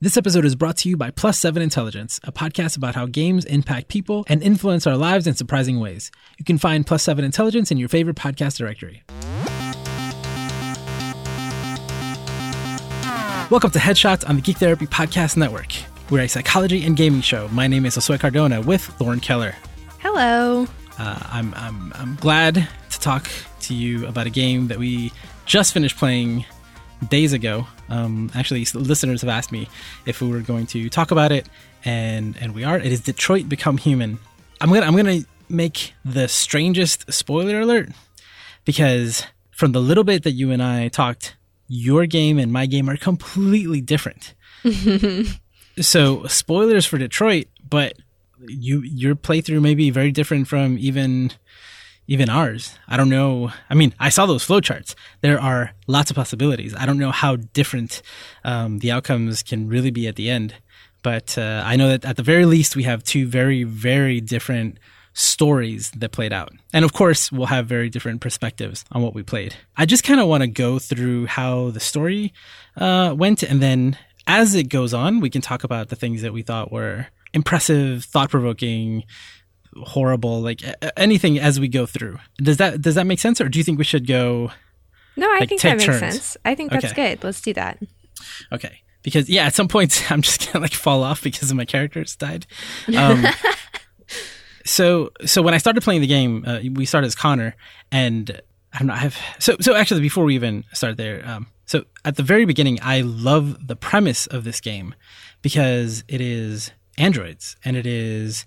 This episode is brought to you by Plus 7 Intelligence, a podcast about how games impact people and influence our lives in surprising ways. You can find Plus 7 Intelligence in your favorite podcast directory. Welcome to Headshots on the Geek Therapy Podcast Network. We're a psychology and gaming show. My name is Josue Cardona with Lauren Keller. Hello. Uh, I'm, I'm, I'm glad to talk to you about a game that we just finished playing days ago. Um, actually, listeners have asked me if we were going to talk about it, and and we are. It is Detroit Become Human. I'm gonna I'm gonna make the strangest spoiler alert because from the little bit that you and I talked, your game and my game are completely different. so spoilers for Detroit, but you your playthrough may be very different from even even ours. I don't know. I mean, I saw those flowcharts. There are lots of possibilities. I don't know how different um, the outcomes can really be at the end, but uh, I know that at the very least we have two very, very different stories that played out. And of course, we'll have very different perspectives on what we played. I just kind of want to go through how the story uh, went, and then as it goes on, we can talk about the things that we thought were impressive, thought provoking, horrible, like anything as we go through. Does that does that make sense, or do you think we should go? No, I like, think that makes sense. I think that's Okay. good. Let's do that. Okay, because yeah, at some point I'm just gonna like fall off because of my characters died. Um, so so when I started playing the game, uh, we started as Connor, and I don't know. I've so so actually before we even start there, um, so at the very beginning, I love the premise of this game because it is androids and it is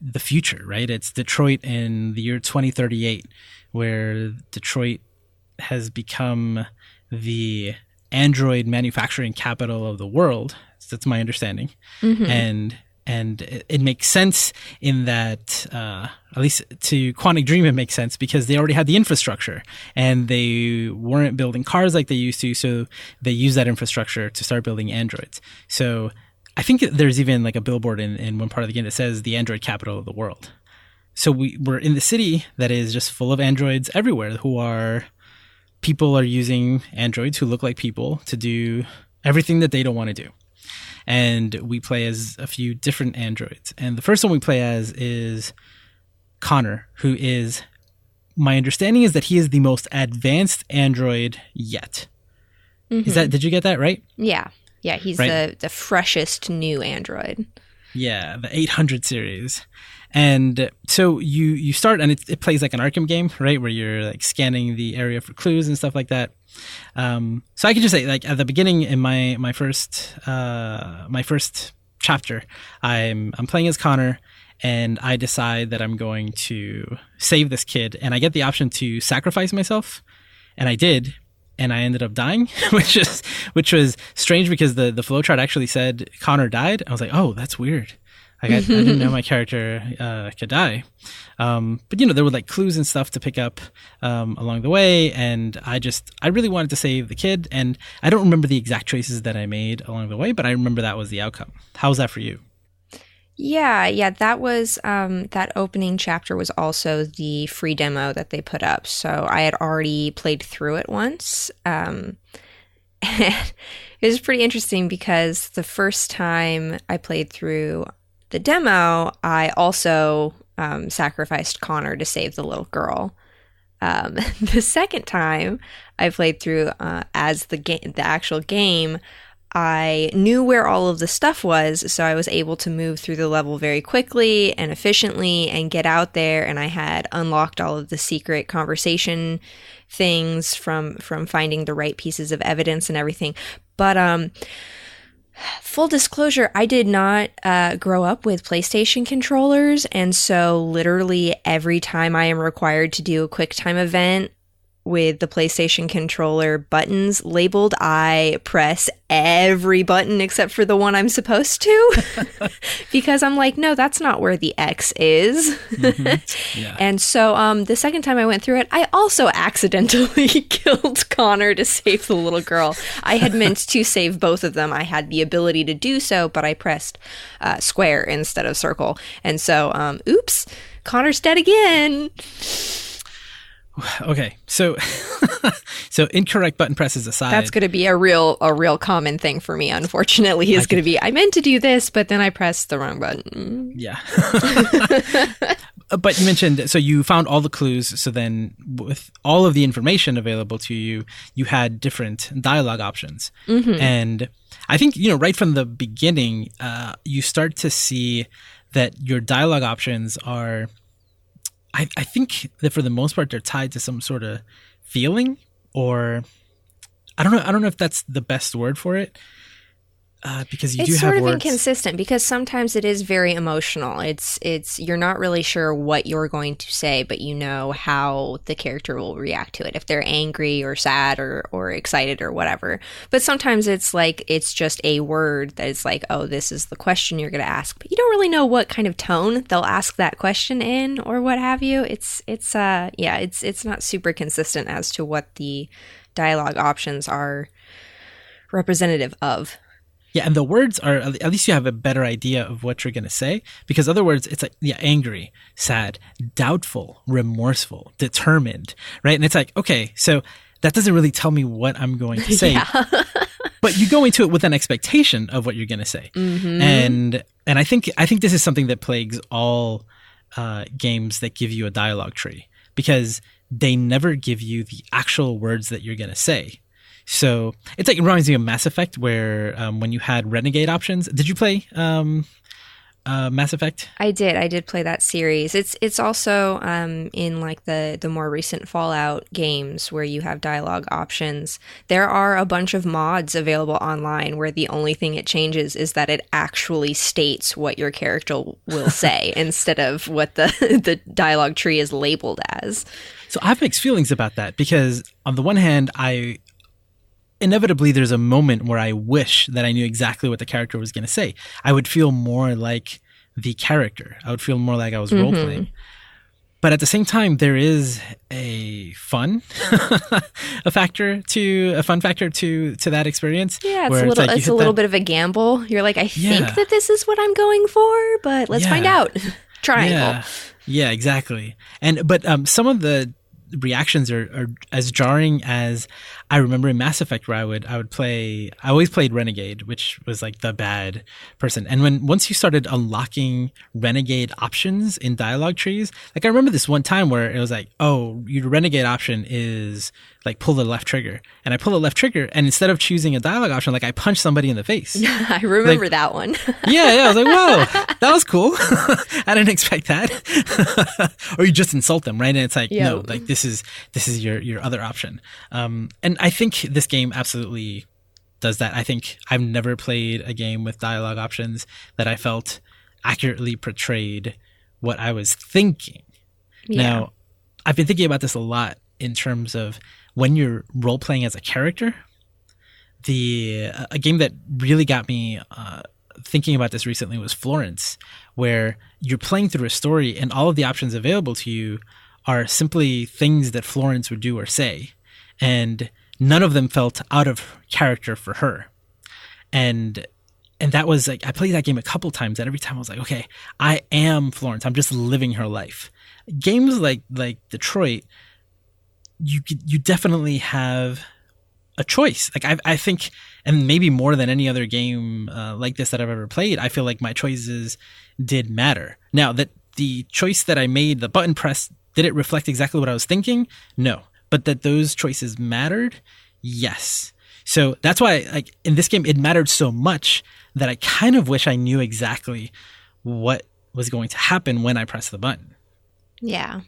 the future, right? It's Detroit in the year 2038, where Detroit has become the android manufacturing capital of the world. That's my understanding, and and it, it makes sense in that uh, at least to Quantic Dream it makes sense because they already had the infrastructure and they weren't building cars like they used to, so they use that infrastructure to start building androids. So I think there's even like a billboard in, in one part of the game that says the android capital of the world. So we, we're in the city that is just full of androids everywhere who are people are using androids who look like people to do everything that they don't want to do. And we play as a few different androids. And the first one we play as is Connor, who is my understanding is that he is the most advanced android yet. Is mm-hmm. that did you get that right? Yeah. Yeah, he's Right. the the freshest new android. Yeah, the 800 series. And so you you start and it, it plays like an Arkham game, right, where you're like scanning the area for clues and stuff like that. Um, so I could just say like at the beginning in my my first uh, my first chapter, I'm I'm playing as Connor and I decide that I'm going to save this kid and I get the option to sacrifice myself and I did and I ended up dying, which is which was strange because the the flowchart actually said Connor died. I was like, oh, that's weird. Like I, I didn't know my character uh, could die. Um, but you know, there were like clues and stuff to pick up um, along the way, and I just I really wanted to save the kid, and I don't remember the exact choices that I made along the way, but I remember that was the outcome. How was that for you? Yeah, yeah, that was um that opening chapter was also the free demo that they put up. So I had already played through it once. Um and it was pretty interesting because the first time I played through the demo, I also um, sacrificed Connor to save the little girl. Um, the second time I played through uh, as the game, the actual game, I knew where all of the stuff was, so I was able to move through the level very quickly and efficiently and get out there. And I had unlocked all of the secret conversation things from from finding the right pieces of evidence and everything. But um, full disclosure, I did not uh, grow up with PlayStation controllers, and so literally every time I am required to do a QuickTime event with the PlayStation controller buttons labeled, I press every button except for the one I'm supposed to because I'm like, no, that's not where the X is. Yeah. And so um, the second time I went through it, I also accidentally killed Connor to save the little girl. I had meant to save both of them. I had the ability to do so, but I pressed uh, square instead of circle. And so, um, oops, Connor's dead again. Okay, so so incorrect button presses aside. That's going to be a real a real common thing for me. Unfortunately, is going to be I meant to do this, but then I pressed the wrong button. Yeah. but you mentioned so you found all the clues. So then, with all of the information available to you, you had different dialogue options, and I think you know right from the beginning, uh, you start to see that your dialogue options are. I, I think that for the most part they're tied to some sort of feeling or I don't know I don't know if that's the best word for it uh, because you it's do sort of words inconsistent because sometimes it is very emotional. It's it's you're not really sure what you're going to say, but you know how the character will react to it if they're angry or sad or or excited or whatever. But sometimes it's like it's just a word that is like, oh, this is the question you're going to ask, but you don't really know what kind of tone they'll ask that question in or what have you. It's it's uh yeah, it's it's not super consistent as to what the dialogue options are representative of. Yeah, and the words are at least you have a better idea of what you're going to say because other words it's like yeah, angry, sad, doubtful, remorseful, determined, right? And it's like, okay, so that doesn't really tell me what I'm going to say. but you go into it with an expectation of what you're going to say. And and I think I think this is something that plagues all uh, games that give you a dialogue tree because they never give you the actual words that you're going to say. So it's like it reminds me of Mass Effect, where um, when you had renegade options. Did you play um, uh, Mass Effect? I did. I did play that series. It's it's also um, in like the the more recent Fallout games where you have dialogue options. There are a bunch of mods available online where the only thing it changes is that it actually states what your character will say instead of what the the dialogue tree is labeled as. So I have mixed feelings about that because on the one hand, I inevitably there's a moment where I wish that I knew exactly what the character was going to say. I would feel more like the character. I would feel more like I was role playing. But at the same time, there is a fun, a factor to a fun factor to to that experience. Yeah, it's a little like it's a little that- bit of a gamble. You're like, I Yeah. think that this is what I'm going for, but let's find out. Triangle. Yeah, yeah, exactly. And but um, some of the reactions are, are as jarring as I remember in Mass Effect, where I would I would play. I always played Renegade, which was like the bad person. And when once you started unlocking Renegade options in dialogue trees, like I remember this one time where it was like, oh, your Renegade option is like pull the left trigger, and I pull the left trigger, and instead of choosing a dialogue option, like I punch somebody in the face. I remember that one. Yeah, yeah. I was like, whoa, that was cool. I didn't expect that. or you just insult them, right? And it's like, no, like this is this is your your other option. Um, and I think this game absolutely does that. I think I've never played a game with dialogue options that I felt accurately portrayed what I was thinking. Now, I've been thinking about this a lot in terms of when you're role playing as a character. The a game that really got me uh, thinking about this recently was Florence, where you're playing through a story and all of the options available to you are simply things that Florence would do or say, and none of them felt out of character for her. And and that was like I played that game a couple times and every time I was like, okay, I am Florence. I'm just living her life. Games like like Detroit, you you definitely have a choice. Like I I think and maybe more than any other game uh, like this that I've ever played, I feel like my choices did matter. Now that the choice that I made, the button press, did it reflect exactly what I was thinking? No. But that those choices mattered? Yes. So that's why like in this game it mattered so much that I kind of wish I knew exactly what was going to happen when I pressed the button. Yeah.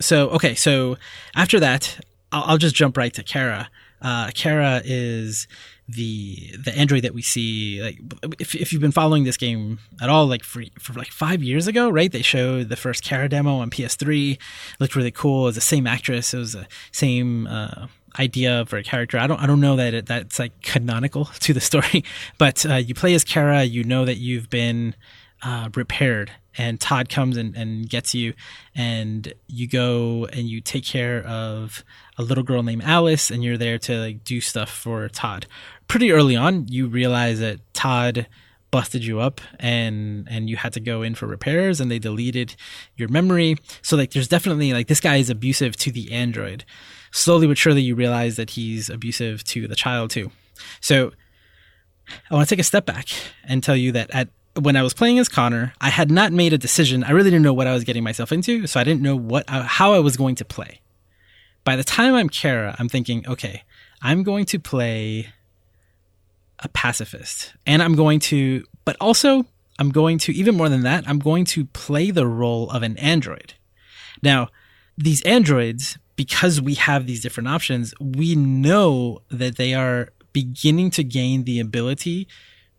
So okay, so after that, I'll, I'll just jump right to Kara. Uh, Kara is the the android that we see. Like, if if you've been following this game at all, like for for like five years ago, right? They showed the first Kara demo on PS3. Looked really cool. It was the same actress. It was the same. Uh, idea for a character i don't i don't know that it, that's like canonical to the story but uh, you play as kara you know that you've been uh, repaired and todd comes and, and gets you and you go and you take care of a little girl named alice and you're there to like do stuff for todd pretty early on you realize that todd busted you up and and you had to go in for repairs and they deleted your memory. So like there's definitely like this guy is abusive to the android. Slowly but surely you realize that he's abusive to the child too. So i want to take a step back and tell you that at when i was playing as connor i had not made a decision. I really didn't know what i was getting myself into so i didn't know what uh, how i was going to play. By the time i'm kara i'm thinking okay i'm going to play a pacifist. And I'm going to, but also, I'm going to, even more than that, I'm going to play the role of an android. Now, these androids, because we have these different options, we know that they are beginning to gain the ability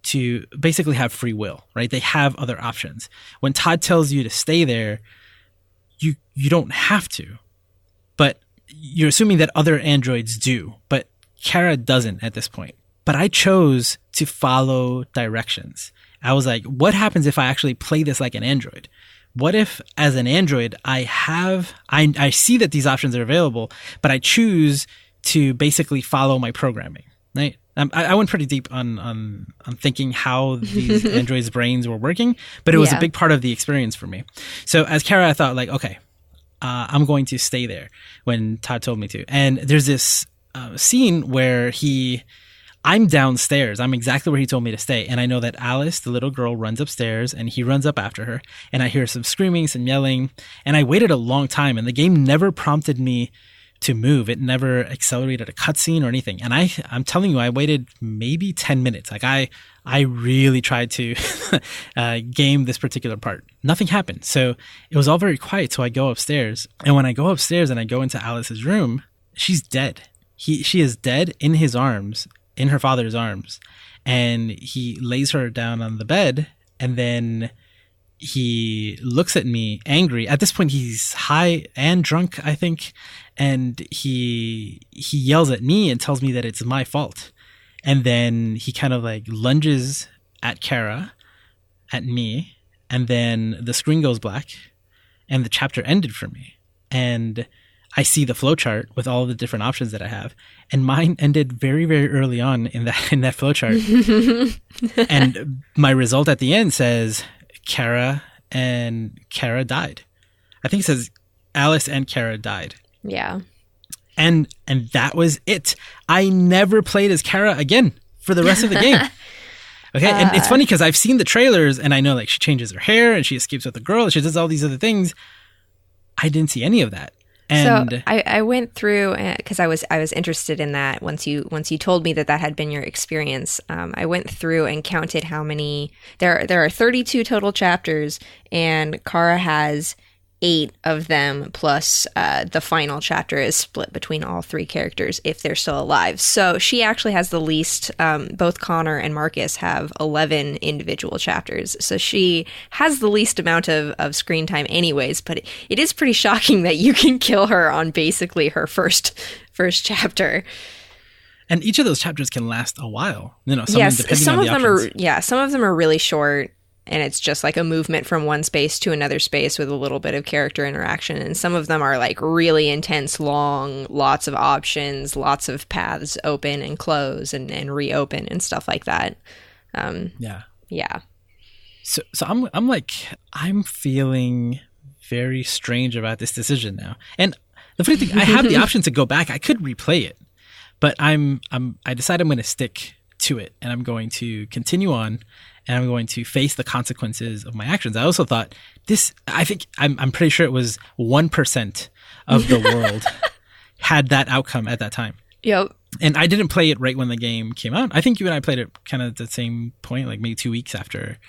to basically have free will, right? They have other options. When Todd tells you to stay there, you you don't have to. But you're assuming that other androids do, but Kara doesn't at this point but I chose to follow directions. I was like, what happens if I actually play this like an Android? What if as an Android, I have, I, I see that these options are available, but I choose to basically follow my programming, right? Um, I, I, went pretty deep on, on, on thinking how these Androids' brains were working, but it was yeah. a big part of the experience for me. So as Kara, I thought like, okay, uh, I'm going to stay there when Todd told me to. And there's this uh, scene where he, I'm downstairs. I'm exactly where he told me to stay. And I know that Alice, the little girl, runs upstairs and he runs up after her. And I hear some screaming, some yelling. And I waited a long time and the game never prompted me to move. It never accelerated a cutscene or anything. And I, I'm telling you, I waited maybe 10 minutes. Like I, I really tried to uh, game this particular part. Nothing happened. So it was all very quiet. So I go upstairs. And when I go upstairs and I go into Alice's room, she's dead. He, she is dead in his arms in her father's arms and he lays her down on the bed and then he looks at me angry. At this point he's high and drunk i think and he he yells at me and tells me that it's my fault. And then he kind of like lunges at kara at me and then the screen goes black and the chapter ended for me. And I see the flowchart with all the different options that I have, and mine ended very, very early on in that in that flowchart. and my result at the end says Kara and Kara died. I think it says Alice and Kara died. Yeah. And and that was it. I never played as Kara again for the rest of the game. Okay, uh, and it's uh. funny because I've seen the trailers and I know like she changes her hair and she escapes with a girl and she does all these other things. I didn't see any of that. And so I, I went through because uh, I was I was interested in that once you once you told me that that had been your experience. Um, I went through and counted how many there there are 32 total chapters, and Kara has eight of them plus uh, the final chapter is split between all three characters if they're still alive. So she actually has the least um, both connor and marcus have 11 individual chapters. So she has the least amount of, of screen time anyways but it, it is pretty shocking that you can kill her on basically her first first chapter. And each of those chapters can last a while you know some, yes some of the them options. are yeah some of them are really short and it's just like a movement from one space to another space with a little bit of character interaction. And some of them are like really intense long lots of options lots of paths open and close and, and reopen and stuff like that. Um, yeah. yeah. So so i'm i'm like i'm feeling very strange about this decision now. And the funny thing i have the option to go back. I could replay it but i'm i'm i decide i'm going to stick to it and i'm going to continue on and I'm going to face the consequences of my actions. I also thought this, I think, I'm, I'm pretty sure it was 1% of the world had that outcome at that time. Yep. And I didn't play it right when the game came out. I think you and I played it kind of at the same point, like maybe two weeks after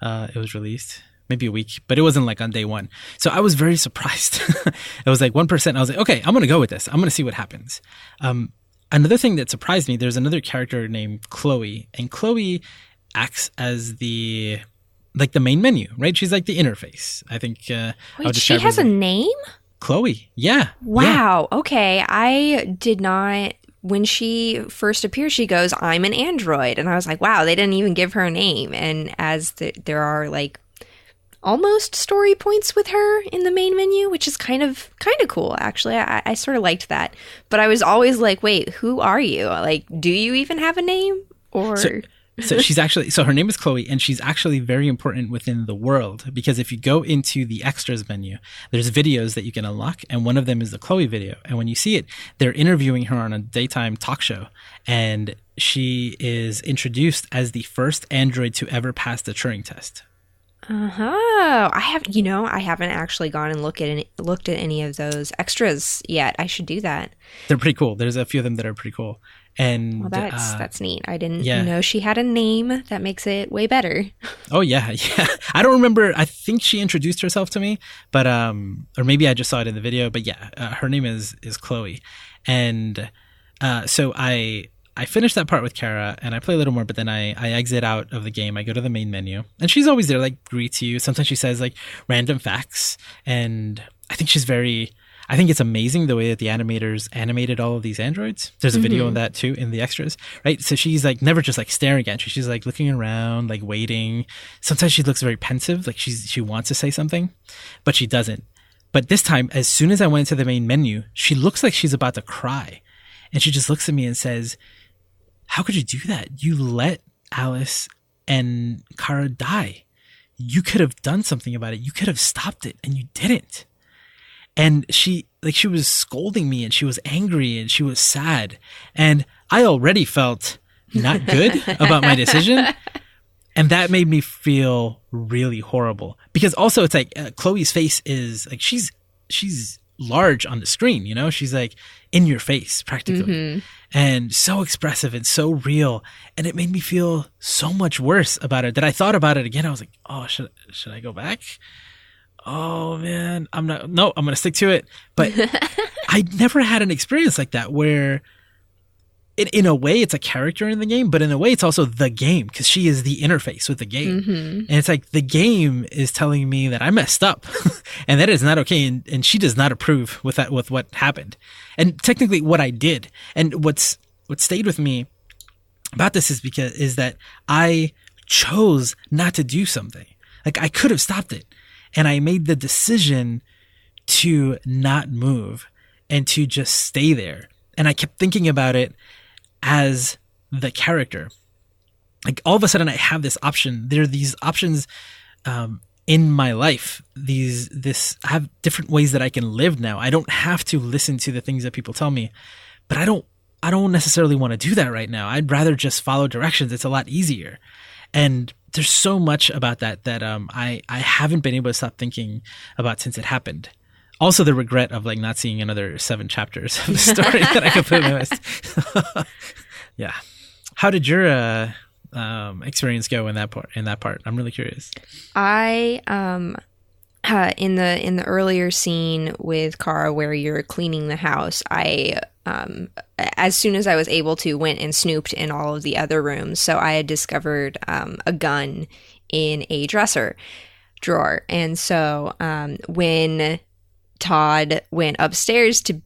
uh, it was released. Maybe a week, but it wasn't like on day one. So I was very surprised. it was like 1%. I was like, okay, I'm going to go with this. I'm going to see what happens. Um, another thing that surprised me, there's another character named Chloe, and Chloe acts as the like the main menu, right? She's like the interface. I think. Uh, Wait, she has a name. Chloe. Yeah. Wow. Yeah. Okay. I did not. When she first appears, she goes, "I'm an android," and I was like, "Wow!" They didn't even give her a name. And as the, there are like almost story points with her in the main menu, which is kind of kind of cool actually. I, I sort of liked that, but I was always like, "Wait, who are you? Like, do you even have a name?" Or so, so she's actually so her name is Chloe and she's actually very important within the world because if you go into the extras menu there's videos that you can unlock and one of them is the Chloe video and when you see it they're interviewing her on a daytime talk show and she is introduced as the first android to ever pass the Turing test. Uh-huh. I have you know, I haven't actually gone and looked at any, looked at any of those extras yet. I should do that. They're pretty cool. There's a few of them that are pretty cool. And Well, that's uh, that's neat. I didn't yeah. know she had a name. That makes it way better. Oh yeah, yeah. I don't remember. I think she introduced herself to me, but um, or maybe I just saw it in the video. But yeah, uh, her name is is Chloe, and uh, so I I finish that part with Kara and I play a little more, but then I I exit out of the game. I go to the main menu, and she's always there, like greets you. Sometimes she says like random facts, and I think she's very. I think it's amazing the way that the animators animated all of these androids. There's a mm-hmm. video of that too in the extras, right? So she's like never just like staring at you. She's like looking around, like waiting. Sometimes she looks very pensive, like she's she wants to say something, but she doesn't. But this time, as soon as I went into the main menu, she looks like she's about to cry. And she just looks at me and says, How could you do that? You let Alice and Kara die. You could have done something about it. You could have stopped it, and you didn't and she like she was scolding me and she was angry and she was sad and i already felt not good about my decision and that made me feel really horrible because also it's like uh, chloe's face is like she's she's large on the screen you know? She's like in your face practically. Mm-hmm. And so expressive and so real. And it made me feel so much worse about it. That i thought about it again i was like oh should, should i go back? Oh man, I'm not, no, I'm going to stick to it. But I never had an experience like that where in, in a way it's a character in the game, but in a way it's also the game because she is the interface with the game. Mm-hmm. And it's like the game is telling me that I messed up and that is not okay. And, and she does not approve with that, with what happened. And technically what I did and what's, what stayed with me about this is because, is that I chose not to do something. Like I could have stopped it and I made the decision to not move and to just stay there. And I kept thinking about it as the character. Like all of a sudden, I have this option. There are these options um, in my life. These this I have different ways that I can live now. I don't have to listen to the things that people tell me, but I don't. I don't necessarily want to do that right now. I'd rather just follow directions. It's a lot easier. And there's so much about that that um, I I haven't been able to stop thinking about since it happened. Also, the regret of like not seeing another seven chapters of the story that I my list. yeah, how did your uh, um, experience go in that part? In that part, I'm really curious. I um uh, in the in the earlier scene with Kara where you're cleaning the house, I um as soon as I was able to went and snooped in all of the other rooms. So I had discovered um, a gun in a dresser drawer, and so um, when Todd went upstairs to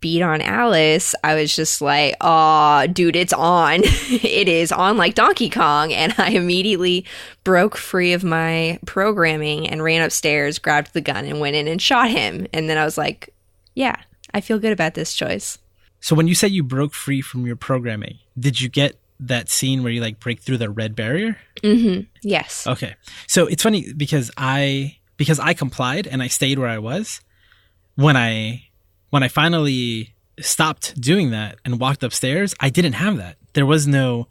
beat on Alice, I was just like, "Oh, dude, it's on. it is on like Donkey Kong." And I immediately broke free of my programming and ran upstairs, grabbed the gun and went in and shot him. And then I was like, "Yeah, I feel good about this choice." So when you say you broke free from your programming, did you get that scene where you like break through the red barrier? Mhm. Yes. Okay. So it's funny because I because I complied and I stayed where I was when I when I finally stopped doing that and walked upstairs, I didn't have that. There was no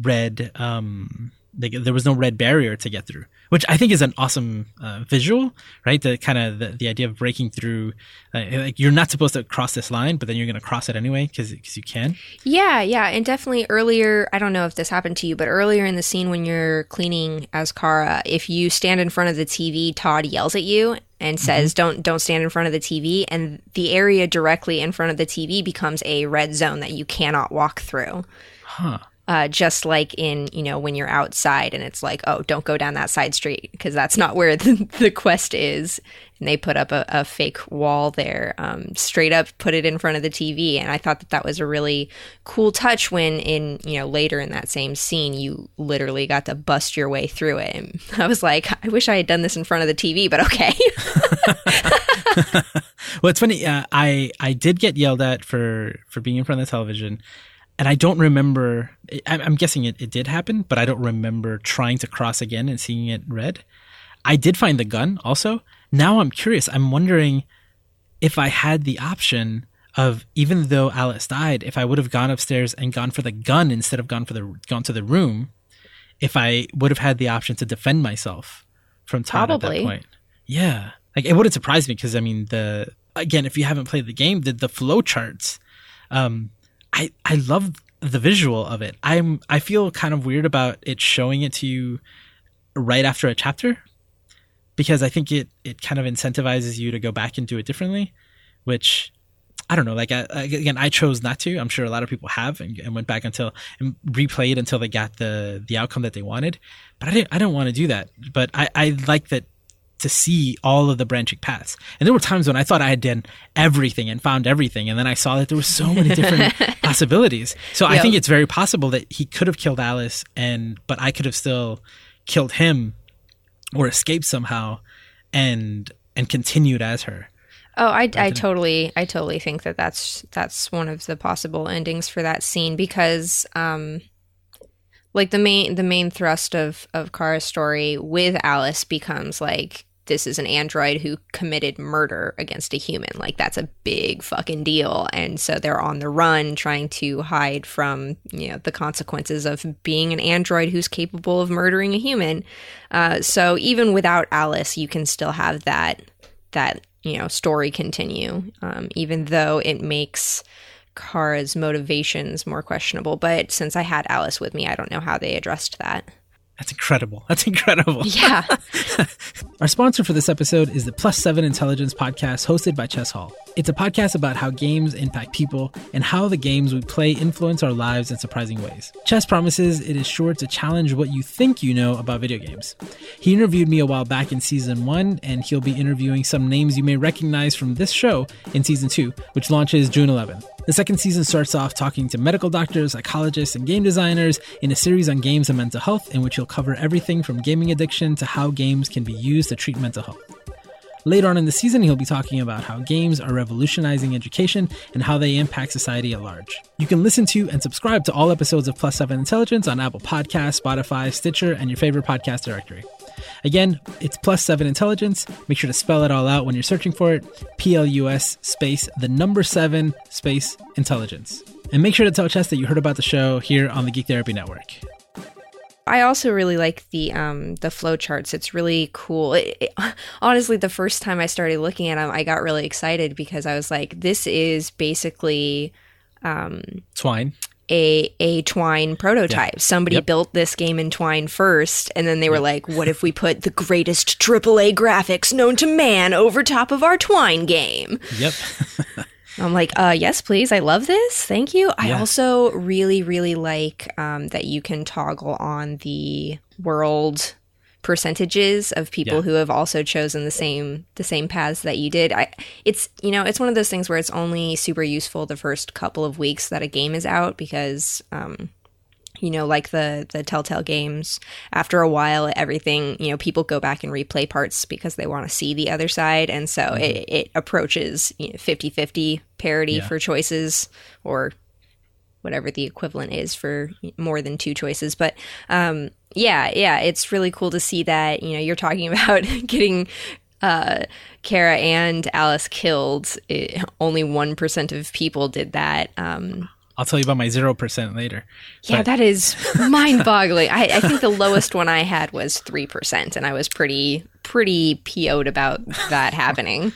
red um like, there was no red barrier to get through, which I think is an awesome uh, visual, right? The kind of the, the idea of breaking through, uh, like you're not supposed to cross this line, but then you're going to cross it anyway because you can. Yeah, yeah, and definitely earlier, I don't know if this happened to you, but earlier in the scene when you're cleaning as Kara, if you stand in front of the TV, Todd yells at you and says, "Don't don't stand in front of the TV," and the area directly in front of the TV becomes a red zone that you cannot walk through. Huh. Uh, just like in you know when you're outside and it's like oh don't go down that side street because that's not where the, the quest is and they put up a, a fake wall there um, straight up put it in front of the tv and i thought that that was a really cool touch when in you know later in that same scene you literally got to bust your way through it and i was like i wish i had done this in front of the tv but okay well, it's funny. Uh, I I did get yelled at for for being in front of the television. And I don't remember. I- I'm guessing it, it did happen, but I don't remember trying to cross again and seeing it red. I did find the gun also. Now I'm curious. I'm wondering if I had the option of even though Alice died, if I would have gone upstairs and gone for the gun instead of gone for the gone to the room, if I would have had the option to defend myself from Todd at that point. Yeah, like it wouldn't surprise me because I mean the again, if you haven't played the game, the the flow charts, um, I I love the visual of it. I'm I feel kind of weird about it showing it to you right after a chapter because I think it it kind of incentivizes you to go back and do it differently, which I don't know. Like I, again, I chose not to. I'm sure a lot of people have and, and went back until and replayed until they got the the outcome that they wanted. But I didn't. I don't want to do that. But I I like that to see all of the branching paths. And there were times when I thought I had done everything and found everything, and then I saw that there were so many different possibilities. So I think it's very possible that he could have killed Alice, and but I could have still killed him or escaped somehow, and and continued as her. Oh, I, I totally, I totally think that that's that's one of the possible endings for that scene because, um, like the main the main thrust of of Kara's story with Alice becomes like this is an android who committed murder against a human. Like that's a big fucking deal, and so they're on the run trying to hide from you know the consequences of being an android who's capable of murdering a human. Uh, so even without Alice, you can still have that that you know story continue um, even though it makes kara's motivations more questionable but since i had alice with me i don't know how they addressed that That's incredible. That's incredible. yeah Our sponsor for this episode is the Plus Seven Intelligence podcast hosted by Chess Hall. It's a podcast about how games impact people and how the games we play influence our lives in surprising ways. Chess promises it is sure to challenge what you think you know about video games. He interviewed me a while back in season one, and he'll be interviewing some names you may recognize from this show in season two, which launches June 11th. The second season starts off talking to medical doctors, psychologists, and game designers in a series on games and mental health, in which he'll cover everything from gaming addiction to how games can be used to treat mental health. Later on in the season, he'll be talking about how games are revolutionizing education and how they impact society at large. You can listen to and subscribe to all episodes of Plus 7 Intelligence on Apple Podcasts, Spotify, Stitcher, and your favorite podcast directory. Again, it's Plus 7 Intelligence. Make sure to spell it all out when you're searching for it P L U S space the number 7 space intelligence. And make sure to tell Chess that you heard about the show here on the Geek Therapy Network. i also really like the um the flow charts it's really cool It- it- honestly the first time i started looking at them i got really excited because i was like this is basically Twine. A a twine prototype. Somebody Yep. built this game in twine first, and then they were like, "What if we put the greatest AAA graphics known to man over top of our twine game?" Yep. I'm like, "Uh, yes, please. I love this. Thank you." I Yeah. also really, really like um, that you can toggle on the world percentages of people Yeah. who have also chosen the same the same paths that you did. I it's you know, it's one of those things where it's only super useful the first couple of weeks that a game is out because um you know, like the the Telltale games, after a while, everything you know, people go back and replay parts because they want to see the other side, and so it, it approaches you know, 50-50 parity Yeah. for choices or whatever the equivalent is for more than two choices. But um, yeah, yeah, it's really cool to see that. You know, you're talking about getting uh, Kara and Alice killed. It, only one percent of people did that. Um, I'll tell you about my 0% later. yeah, But- that is mind-boggling. I, I think the lowest one I had was three percent, and I was pretty pretty PO'd about that happening.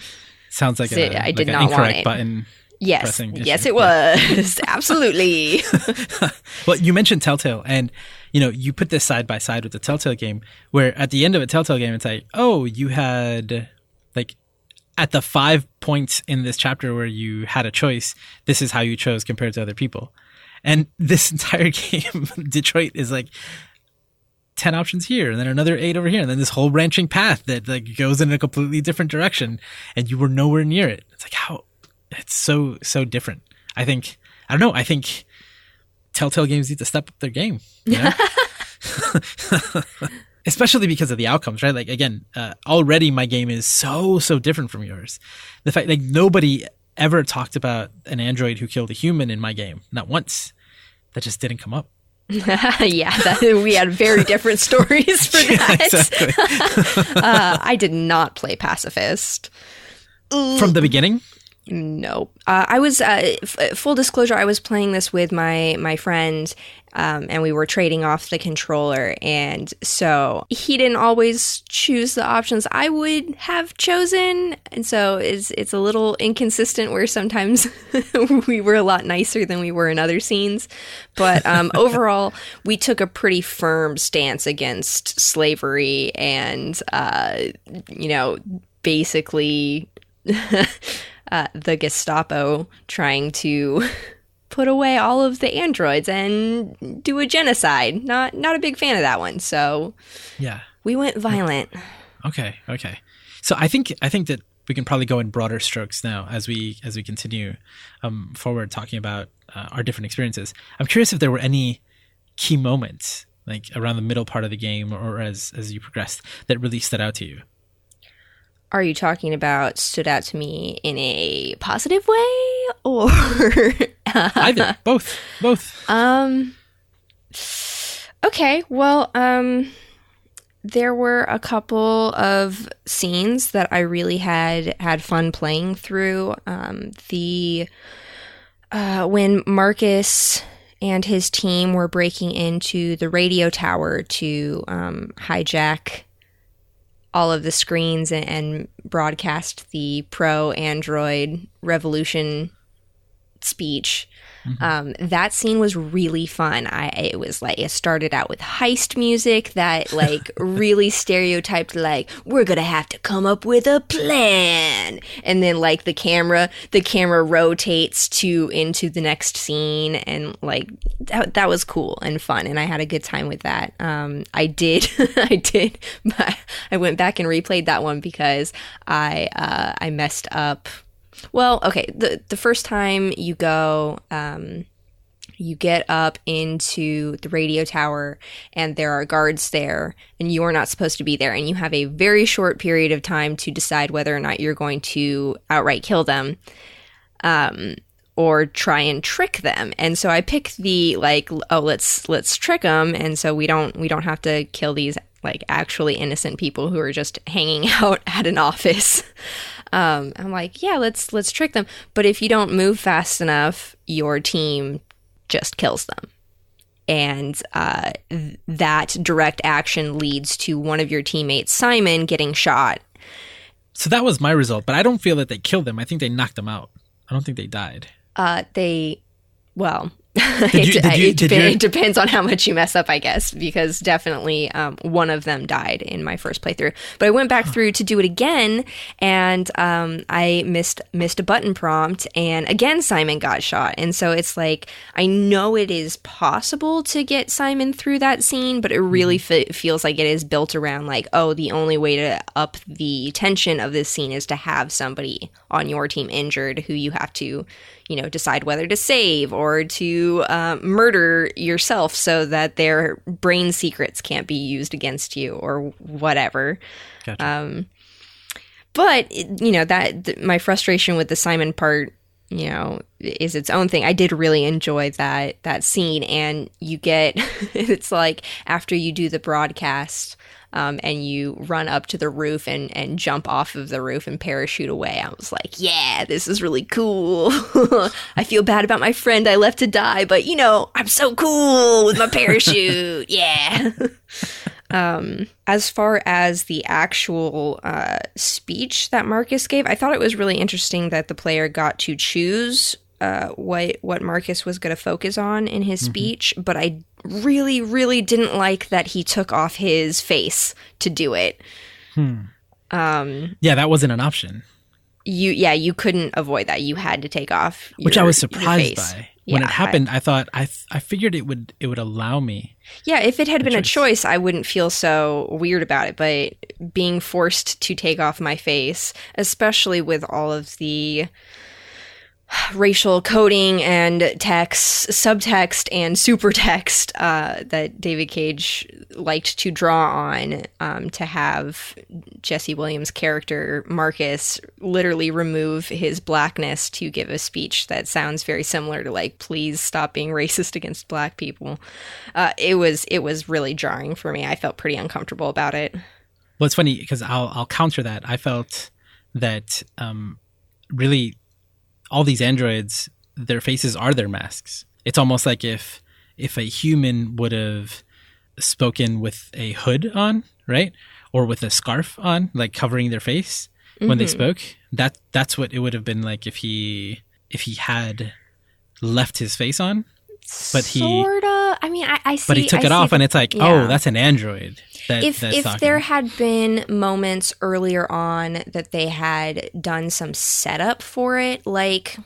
Sounds like, So a, I like did an not want incorrect it. button. Yes, yes, it was absolutely. Well, you mentioned Telltale, and you know you put this side by side with the Telltale game, where at the end of a Telltale game, it's like, oh, you had like at the five points in this chapter where you had a choice. This is how you chose compared to other people, and this entire game, Detroit is like. 10 options here and then another 8 over here and then this whole branching path that like goes in a completely different direction and you were nowhere near it it's like how it's so so different i think i don't know i think Telltale games need to step up their game. You know? Especially because of the outcomes, right? Like again, uh, already my game is so so different from yours. The fact like nobody ever talked about an android who killed a human in my game, not once. that just didn't come up. yeah, that, we had very different stories for that. exactly. uh, I did not play pacifist from the beginning. No, uh, I was uh, f- full disclosure. I was playing this with my my friend, um, and we were trading off the controller, and so he didn't always choose the options I would have chosen, and so it's it's a little inconsistent. Where sometimes we were a lot nicer than we were in other scenes, but um, overall, we took a pretty firm stance against slavery, and uh, you know, basically. uh, the Gestapo trying to put away all of the androids and do a genocide. Not not a big fan of that one. So yeah, we went violent. Okay, okay. So I think I think that we can probably go in broader strokes now as we as we continue um, forward talking about uh, our different experiences. I'm curious if there were any key moments like around the middle part of the game or as as you progressed that really stood out to you are you talking about stood out to me in a positive way or either. Both. Both. Um okay. Well um there were a couple of scenes that i really had had fun playing through. Um the uh when marcus and his team were breaking into the radio tower to um, hijack all of the screens and, and broadcast the pro Android revolution speech Mm-hmm. Um, that scene was really fun. I it was like it started out with heist music that like really stereotyped like we're gonna have to come up with a plan, and then like the camera the camera rotates to into the next scene, and like that that was cool and fun, and I had a good time with that. Um, I did I did but I went back and replayed that one because I uh, I messed up well, okay. The the first time you go, um, you get up into the radio tower, and there are guards there, and you are not supposed to be there, and you have a very short period of time to decide whether or not you're going to outright kill them. Um, or try and trick them. And so I pick the like oh let's let's trick them and so we don't we don't have to kill these like actually innocent people who are just hanging out at an office. Um, I'm like, yeah, let's let's trick them. But if you don't move fast enough, your team just kills them, and uh, th- that direct action leads to one of your teammates, Simon, getting shot. So that was my result, but I don't feel that they killed them. I think they knocked them out. I don't think they died. Uh, they, well, you, you, it, dep- it, depends on how much you mess up, I guess, because definitely um, one of them died in my first playthrough. But I went back through to do it again, and um, I missed missed a button prompt, and again Simon got shot. And so it's like I know it is possible to get Simon through that scene, but it really mm-hmm. f- feels like it is built around like, oh, the only way to up the tension of this scene is to have somebody on your team injured who you have to you know, decide whether to save or to uh, murder yourself so that their brain secrets can't be used against you or whatever. Gotcha. Um, but you know that th- my frustration with the Simon part, you know, is its own thing. I did really enjoy that that scene, and you get it's like after you do the broadcast um, and you run up to the roof and, and jump off of the roof and parachute away. I was like, yeah, this is really cool. I feel bad about my friend I left to die, but you know, I'm so cool with my parachute. yeah. Um, as far as the actual uh, speech that Marcus gave, I thought it was really interesting that the player got to choose uh, what what Marcus was going to focus on in his mm-hmm. speech, but I really, really didn't like that he took off his face to do it. Hmm. Um, yeah, that wasn't an option. You, yeah, you couldn't avoid that. You had to take off, your, which I was surprised by. When yeah, it happened, I, I thought I th- I figured it would it would allow me. Yeah, if it had been choice. a choice, I wouldn't feel so weird about it. But being forced to take off my face, especially with all of the racial coding and text, subtext and supertext uh, that David Cage liked to draw on um, to have Jesse Williams' character Marcus literally remove his blackness to give a speech that sounds very similar to like "Please stop being racist against black people." Uh, it was it was really jarring for me. I felt pretty uncomfortable about it. Well, it's funny because I'll I'll counter that. I felt that um, really all these androids, their faces are their masks. It's almost like if if a human would have spoken with a hood on, right, or with a scarf on, like covering their face mm-hmm. when they mm-hmm. spoke. That that's what it would have been like if he if he had left his face on. But he sorta. I mean, I, I see. But he took I it off, the, and it's like, yeah. oh, that's an android. That, if if talking. there had been moments earlier on that they had done some setup for it, like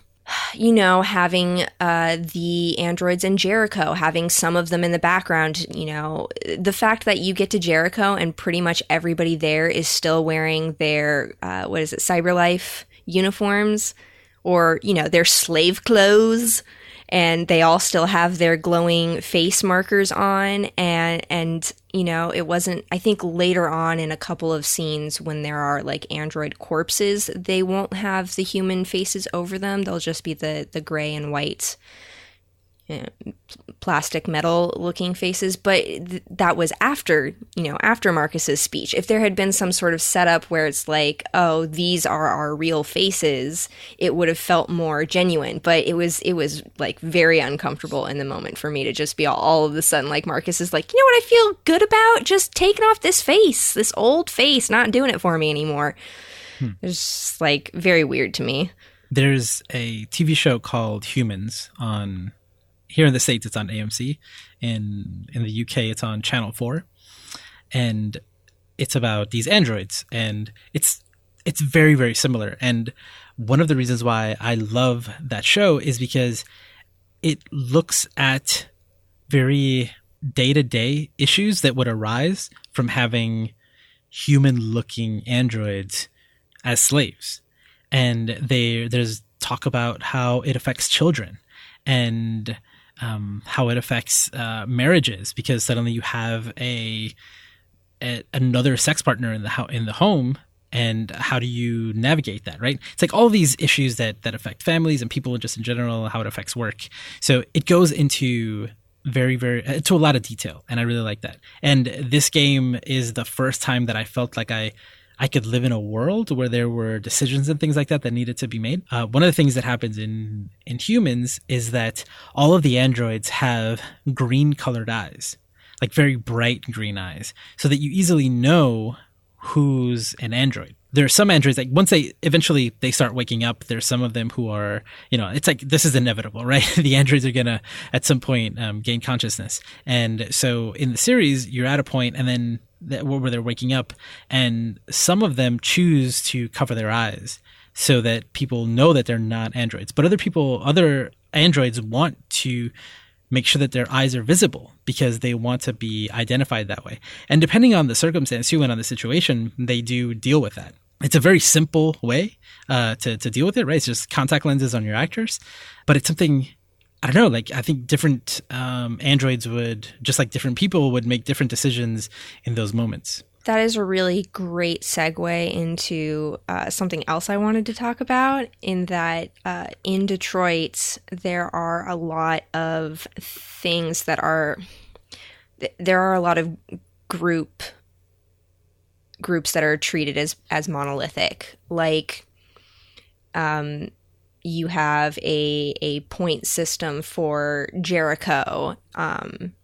you know, having uh, the androids in Jericho, having some of them in the background, you know, the fact that you get to Jericho and pretty much everybody there is still wearing their, uh, what is it, Cyberlife uniforms or, you know, their slave clothes and they all still have their glowing face markers on and and you know it wasn't i think later on in a couple of scenes when there are like android corpses they won't have the human faces over them. They'll just be the the gray and white you know, plastic metal looking faces but th- that was after you know after marcus's speech. If there had been some sort of setup where it's like oh these are our real faces it would have felt more genuine. But it was it was like very uncomfortable in the moment for me to just be all, all of a sudden like marcus is like you know what i feel good about? Just taking off this face this old face not doing it for me anymore. Hmm. it's just like very weird to me. There's a tv show called humans on here in the states it's on AMC. In in the UK it's on Channel Four, and it's about these androids, and it's it's very very similar. And one of the reasons why I love that show is because it looks at very day to day issues that would arise from having human looking androids as slaves. And they there's talk about how it affects children and um, how it affects uh, marriages because suddenly you have a, a, another sex partner in the ho- in the home and how do you navigate that right? It's like all these issues that that affect families and people just in general how it affects work. So it goes into very very uh, to a lot of detail and i really like that. And this game is the first time that i felt like i I could live in a world where there were decisions and things like that that needed to be made. Uh, one of the things that happens in in humans is that all of the androids have green colored eyes, like very bright green eyes, so that you easily know who's an android. There are some androids like once they eventually they start waking up. There's some of them who are you know it's like this is inevitable, right? the androids are gonna at some point um, gain consciousness, and so in the series you're at a point, and then that, where they're waking up, and some of them choose to cover their eyes so that people know that they're not androids. But other people, other androids want to make sure that their eyes are visible because they want to be identified that way. And depending on the circumstance too and on the situation, they do deal with that. It's a very simple way uh, to to deal with it, right? It's just contact lenses on your actors, but it's something I don't know, like I think different um, androids would, just like different people, would make different decisions in those moments. That is a really great segue into uh, something else I wanted to talk about. In that, uh, in Detroit, there are a lot of things that are, there are a lot of group groups that are treated as as monolithic, like um, you have a a point system for Jericho um,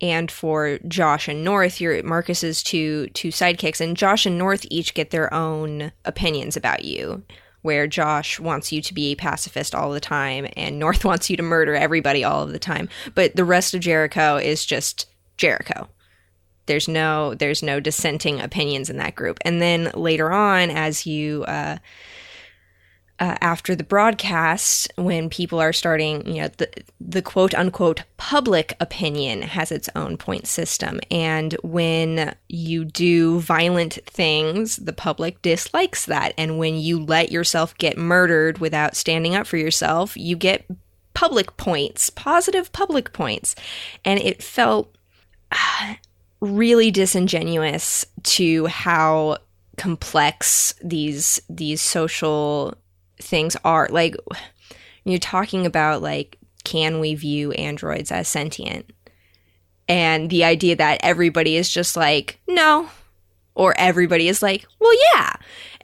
and for Josh and North. Your Marcus's two two sidekicks, and Josh and North each get their own opinions about you. Where Josh wants you to be a pacifist all the time, and North wants you to murder everybody all of the time. But the rest of Jericho is just Jericho. There's no there's no dissenting opinions in that group. And then later on, as you uh, uh, after the broadcast, when people are starting, you know, the, the quote unquote public opinion has its own point system. And when you do violent things, the public dislikes that. And when you let yourself get murdered without standing up for yourself, you get public points, positive public points. And it felt uh, really disingenuous to how complex these these social things are. Like you're talking about like can we view androids as sentient? And the idea that everybody is just like, no, or everybody is like, well, yeah.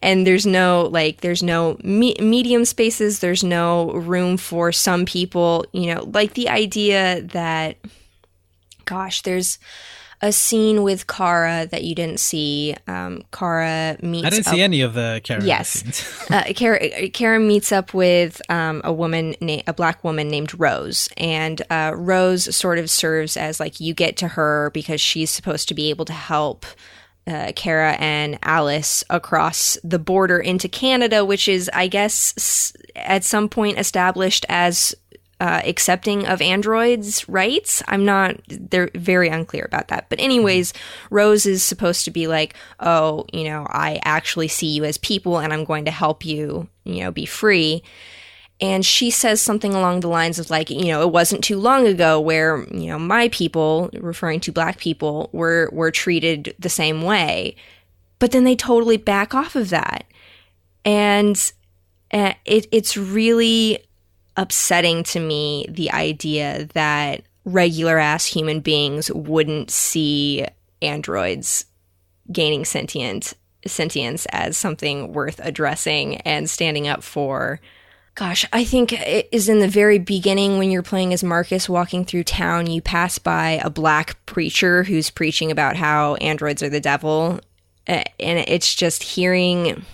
And there's no, like, there's no me- medium spaces, there's no room for some people, you know, like the idea that, gosh, there's, a scene with Kara that you didn't see. Um, Kara meets. I didn't see any of the Kara. Scenes. Yes, uh, Kara, Kara meets up with um, a woman, na- a black woman named Rose, and uh, Rose sort of serves as like you get to her because she's supposed to be able to help. Uh, Kara and Alice across the border into Canada, which is, I guess, s- at some point established as uh, accepting of androids' rights. I'm not, they're very unclear about that. But, anyways, Rose is supposed to be like, oh, you know, I actually see you as people and I'm going to help you, you know, be free. And she says something along the lines of, like, you know, it wasn't too long ago where, you know, my people, referring to black people, were, were treated the same way. But then they totally back off of that. And it, it's really upsetting to me the idea that regular ass human beings wouldn't see androids gaining sentient sentience as something worth addressing and standing up for. Gosh, I think it is in the very beginning when you're playing as Marcus walking through town, you pass by a black preacher who's preaching about how androids are the devil. And it's just hearing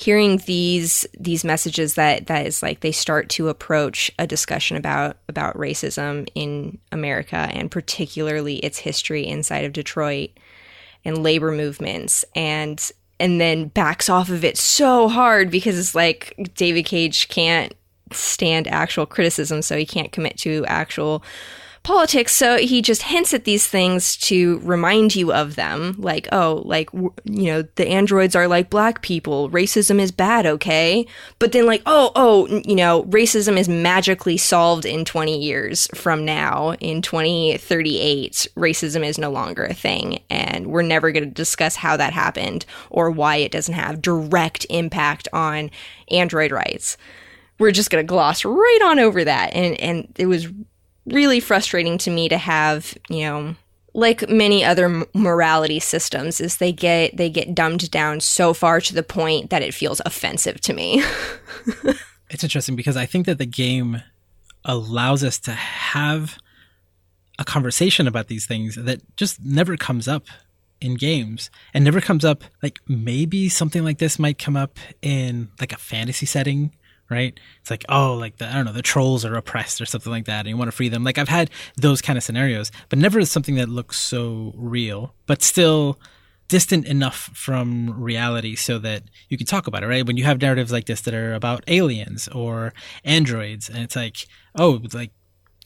hearing these these messages that that is like they start to approach a discussion about about racism in America and particularly its history inside of Detroit and labor movements and and then backs off of it so hard because it's like David Cage can't stand actual criticism so he can't commit to actual politics. So he just hints at these things to remind you of them. Like, oh, like, you know, the androids are like black people. Racism is bad, okay? But then, like, oh, oh, you know, racism is magically solved in 20 years from now. In 2038, racism is no longer a thing. And we're never going to discuss how that happened or why it doesn't have direct impact on android rights we're just going to gloss right on over that. And and it was really frustrating to me to have, you know, like many other morality systems is they get they get dumbed down so far to the point that it feels offensive to me. it's interesting because I think that the game allows us to have a conversation about these things that just never comes up in games and never comes up like maybe something like this might come up in like a fantasy setting right? It's like, oh, like the, I don't know, the trolls are oppressed or something like that, and you want to free them. Like I've had those kind of scenarios, but never something that looks so real, but still distant enough from reality so that you can talk about it, right? When you have narratives like this that are about aliens or androids, and it's like, oh, like,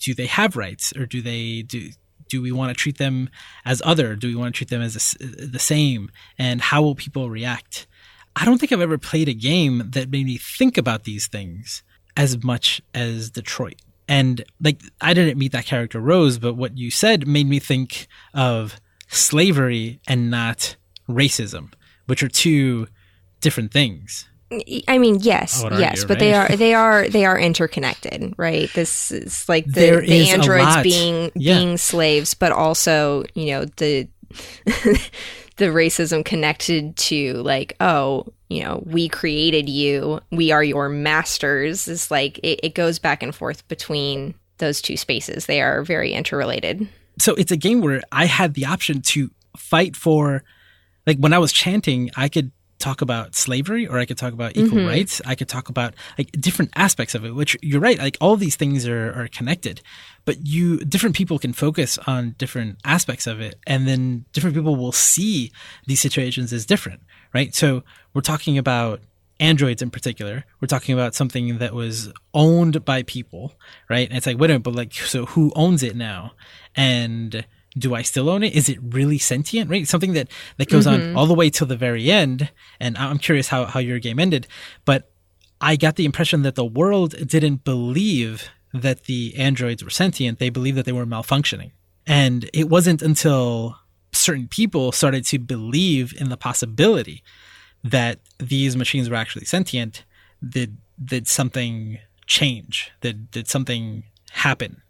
do they have rights or do they do? Do we want to treat them as other? Do we want to treat them as a, the same? And how will people react? I don't think I've ever played a game that made me think about these things as much as Detroit. And like, I didn't meet that character Rose, but what you said made me think of slavery and not racism, which are two different things. I mean, yes, yes, but right? they are they are they are interconnected, right? This is like the, the androids being yeah. being slaves, but also you know the the racism connected to like oh you know we created you we are your masters is like it, it goes back and forth between those two spaces. They are very interrelated. So it's a game where i had the option to fight for like when i was chanting i could talk about slavery or I could talk about equal mm-hmm. rights. I could talk about like different aspects of it, which you're right. Like all these things are, are connected, but you, different people can focus on different aspects of it. And then different people will see these situations as different, right? So we're talking about androids in particular. We're talking about something that was owned by people, right? And it's like, wait a minute, but like, so who owns it now? And do I still own it? Is it really sentient? Right? Something that, that goes mm-hmm. on all the way till the very end. And I'm curious how, how your game ended, but I got the impression that the world didn't believe that the androids were sentient. They believed that they were malfunctioning. And it wasn't until certain people started to believe in the possibility that these machines were actually sentient did did something change did did something happen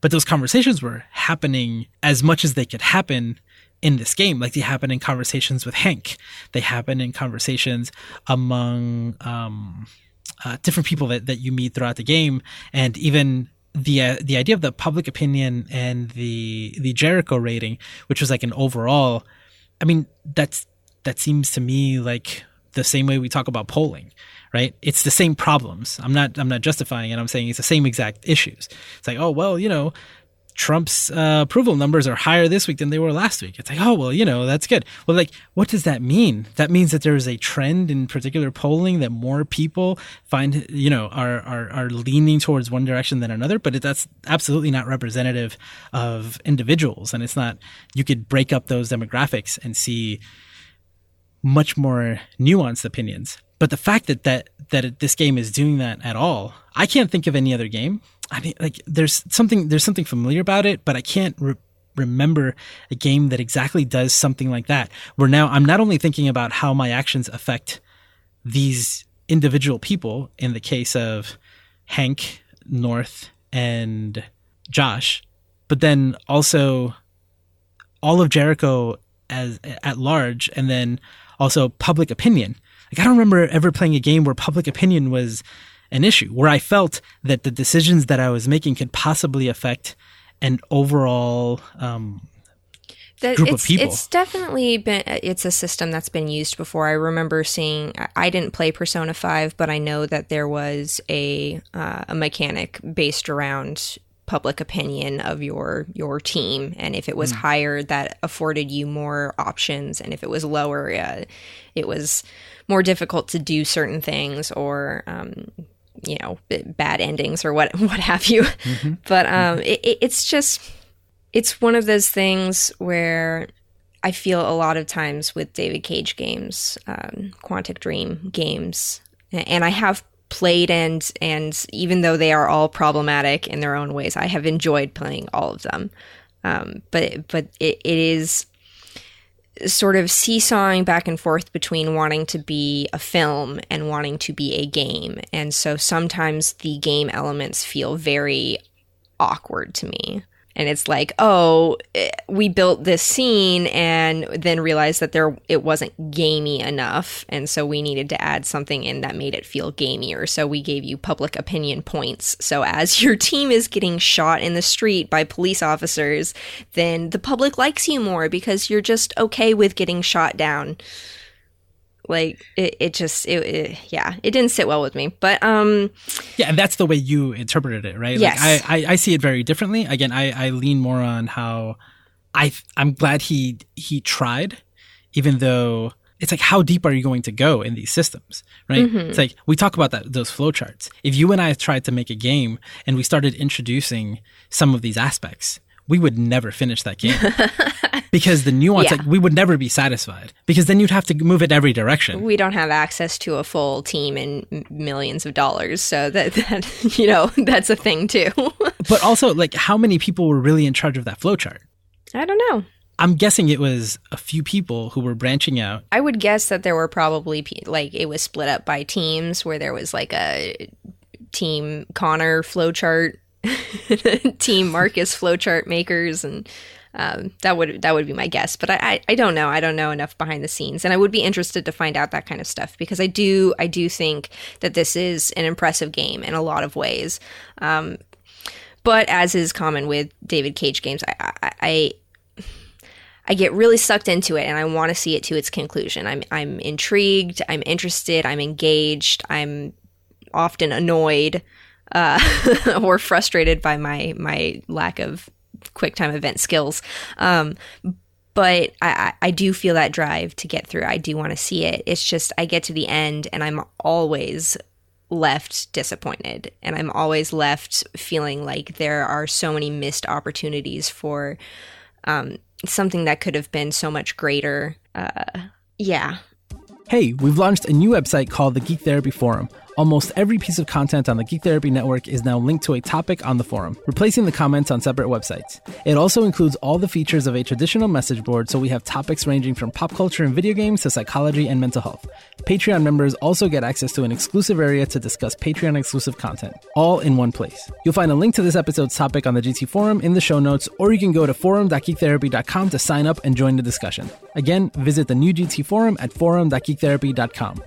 but those conversations were happening as much as they could happen in this game. Like they happen in conversations with Hank. They happen in conversations among um, uh, different people that, that you meet throughout the game, and even the uh, the idea of the public opinion and the the Jericho rating, which was like an overall. I mean, that's that seems to me like the same way we talk about polling right? It's the same problems. I'm not I'm not justifying it. I'm saying it's the same exact issues. It's like, oh well, you know, Trump's uh, approval numbers are higher this week than they were last week. It's like, oh well, you know, that's good. Well, like, what does that mean? That means that there is a trend in particular polling that more people find, you know, are are, are leaning towards one direction than another. But it, that's absolutely not representative of individuals, and it's not. You could break up those demographics and see much more nuanced opinions. But the fact that that that this game is doing that at all, I can't think of any other game. I mean, like there's something there's something familiar about it, but I can't re- remember a game that exactly does something like that. Where now I'm not only thinking about how my actions affect these individual people. In the case of Hank, North, and Josh, but then also all of Jericho as at large, and then also public opinion. Like I don't remember ever playing a game where public opinion was an issue, where I felt that the decisions that I was making could possibly affect an overall um, that group of people. It's definitely been it's a system that's been used before. I remember seeing. I didn't play Persona Five, but I know that there was a uh, a mechanic based around public opinion of your your team and if it was mm. higher that afforded you more options and if it was lower uh, it was more difficult to do certain things or um, you know bad endings or what what have you mm-hmm. but um, mm-hmm. it, it's just it's one of those things where I feel a lot of times with David Cage games, um, Quantic Dream games, and I have played and and even though they are all problematic in their own ways, I have enjoyed playing all of them. Um, but but it, it is sort of seesawing back and forth between wanting to be a film and wanting to be a game. And so sometimes the game elements feel very awkward to me and it's like oh eh, we built this scene and then realized that there it wasn't gamey enough. And so we needed to add something in that made it feel gamier. So we gave you public opinion points. So as your team is getting shot in the street by police officers then the public likes you more because you're just okay with getting shot down like it, it just it, it, yeah it didn't sit well with me. But um yeah and that's the way you interpreted it right? Yes. like I, I i see it very differently. Again i i lean more on how i i'm glad he he tried even though it's like how deep are you going to go in these systems right? Mm-hmm. it's like we talk about that those flowcharts. If you and i tried to make a game and we started introducing some of these aspects we would never finish that game because the nuance, yeah. like we would never be satisfied because then you'd have to move it every direction. We don't have access to a full team and millions of dollars, so that, that you know that's a thing too. but also, like, how many people were really in charge of that flowchart? I don't know. I'm guessing it was a few people who were branching out. I would guess that there were probably like it was split up by teams where there was like a team Connor flowchart team Marcus flowchart makers and um, that would that would be my guess, but I, I, I don't know. I don't know enough behind the scenes, and I would be interested to find out that kind of stuff because I do I do think that this is an impressive game in a lot of ways. Um, but as is common with David Cage games, I, I, I I get really sucked into it and I want to see it to its conclusion. I'm I'm intrigued, I'm interested, I'm engaged, I'm often annoyed uh, or frustrated by my my lack of quick time event skills. Um, but I, I do feel that drive to get through. I do want to see it. It's just I get to the end and I'm always left disappointed and I'm always left feeling like there are so many missed opportunities for um, something that could have been so much greater. Uh, yeah. Hey, we've launched a new website called the Geek Therapy Forum Almost every piece of content on the Geek Therapy Network is now linked to a topic on the forum, replacing the comments on separate websites. It also includes all the features of a traditional message board, so we have topics ranging from pop culture and video games to psychology and mental health. Patreon members also get access to an exclusive area to discuss Patreon exclusive content, all in one place. You'll find a link to this episode's topic on the GT forum in the show notes, or you can go to forum.geektherapy.com to sign up and join the discussion. Again, visit the new GT forum at forum.geektherapy.com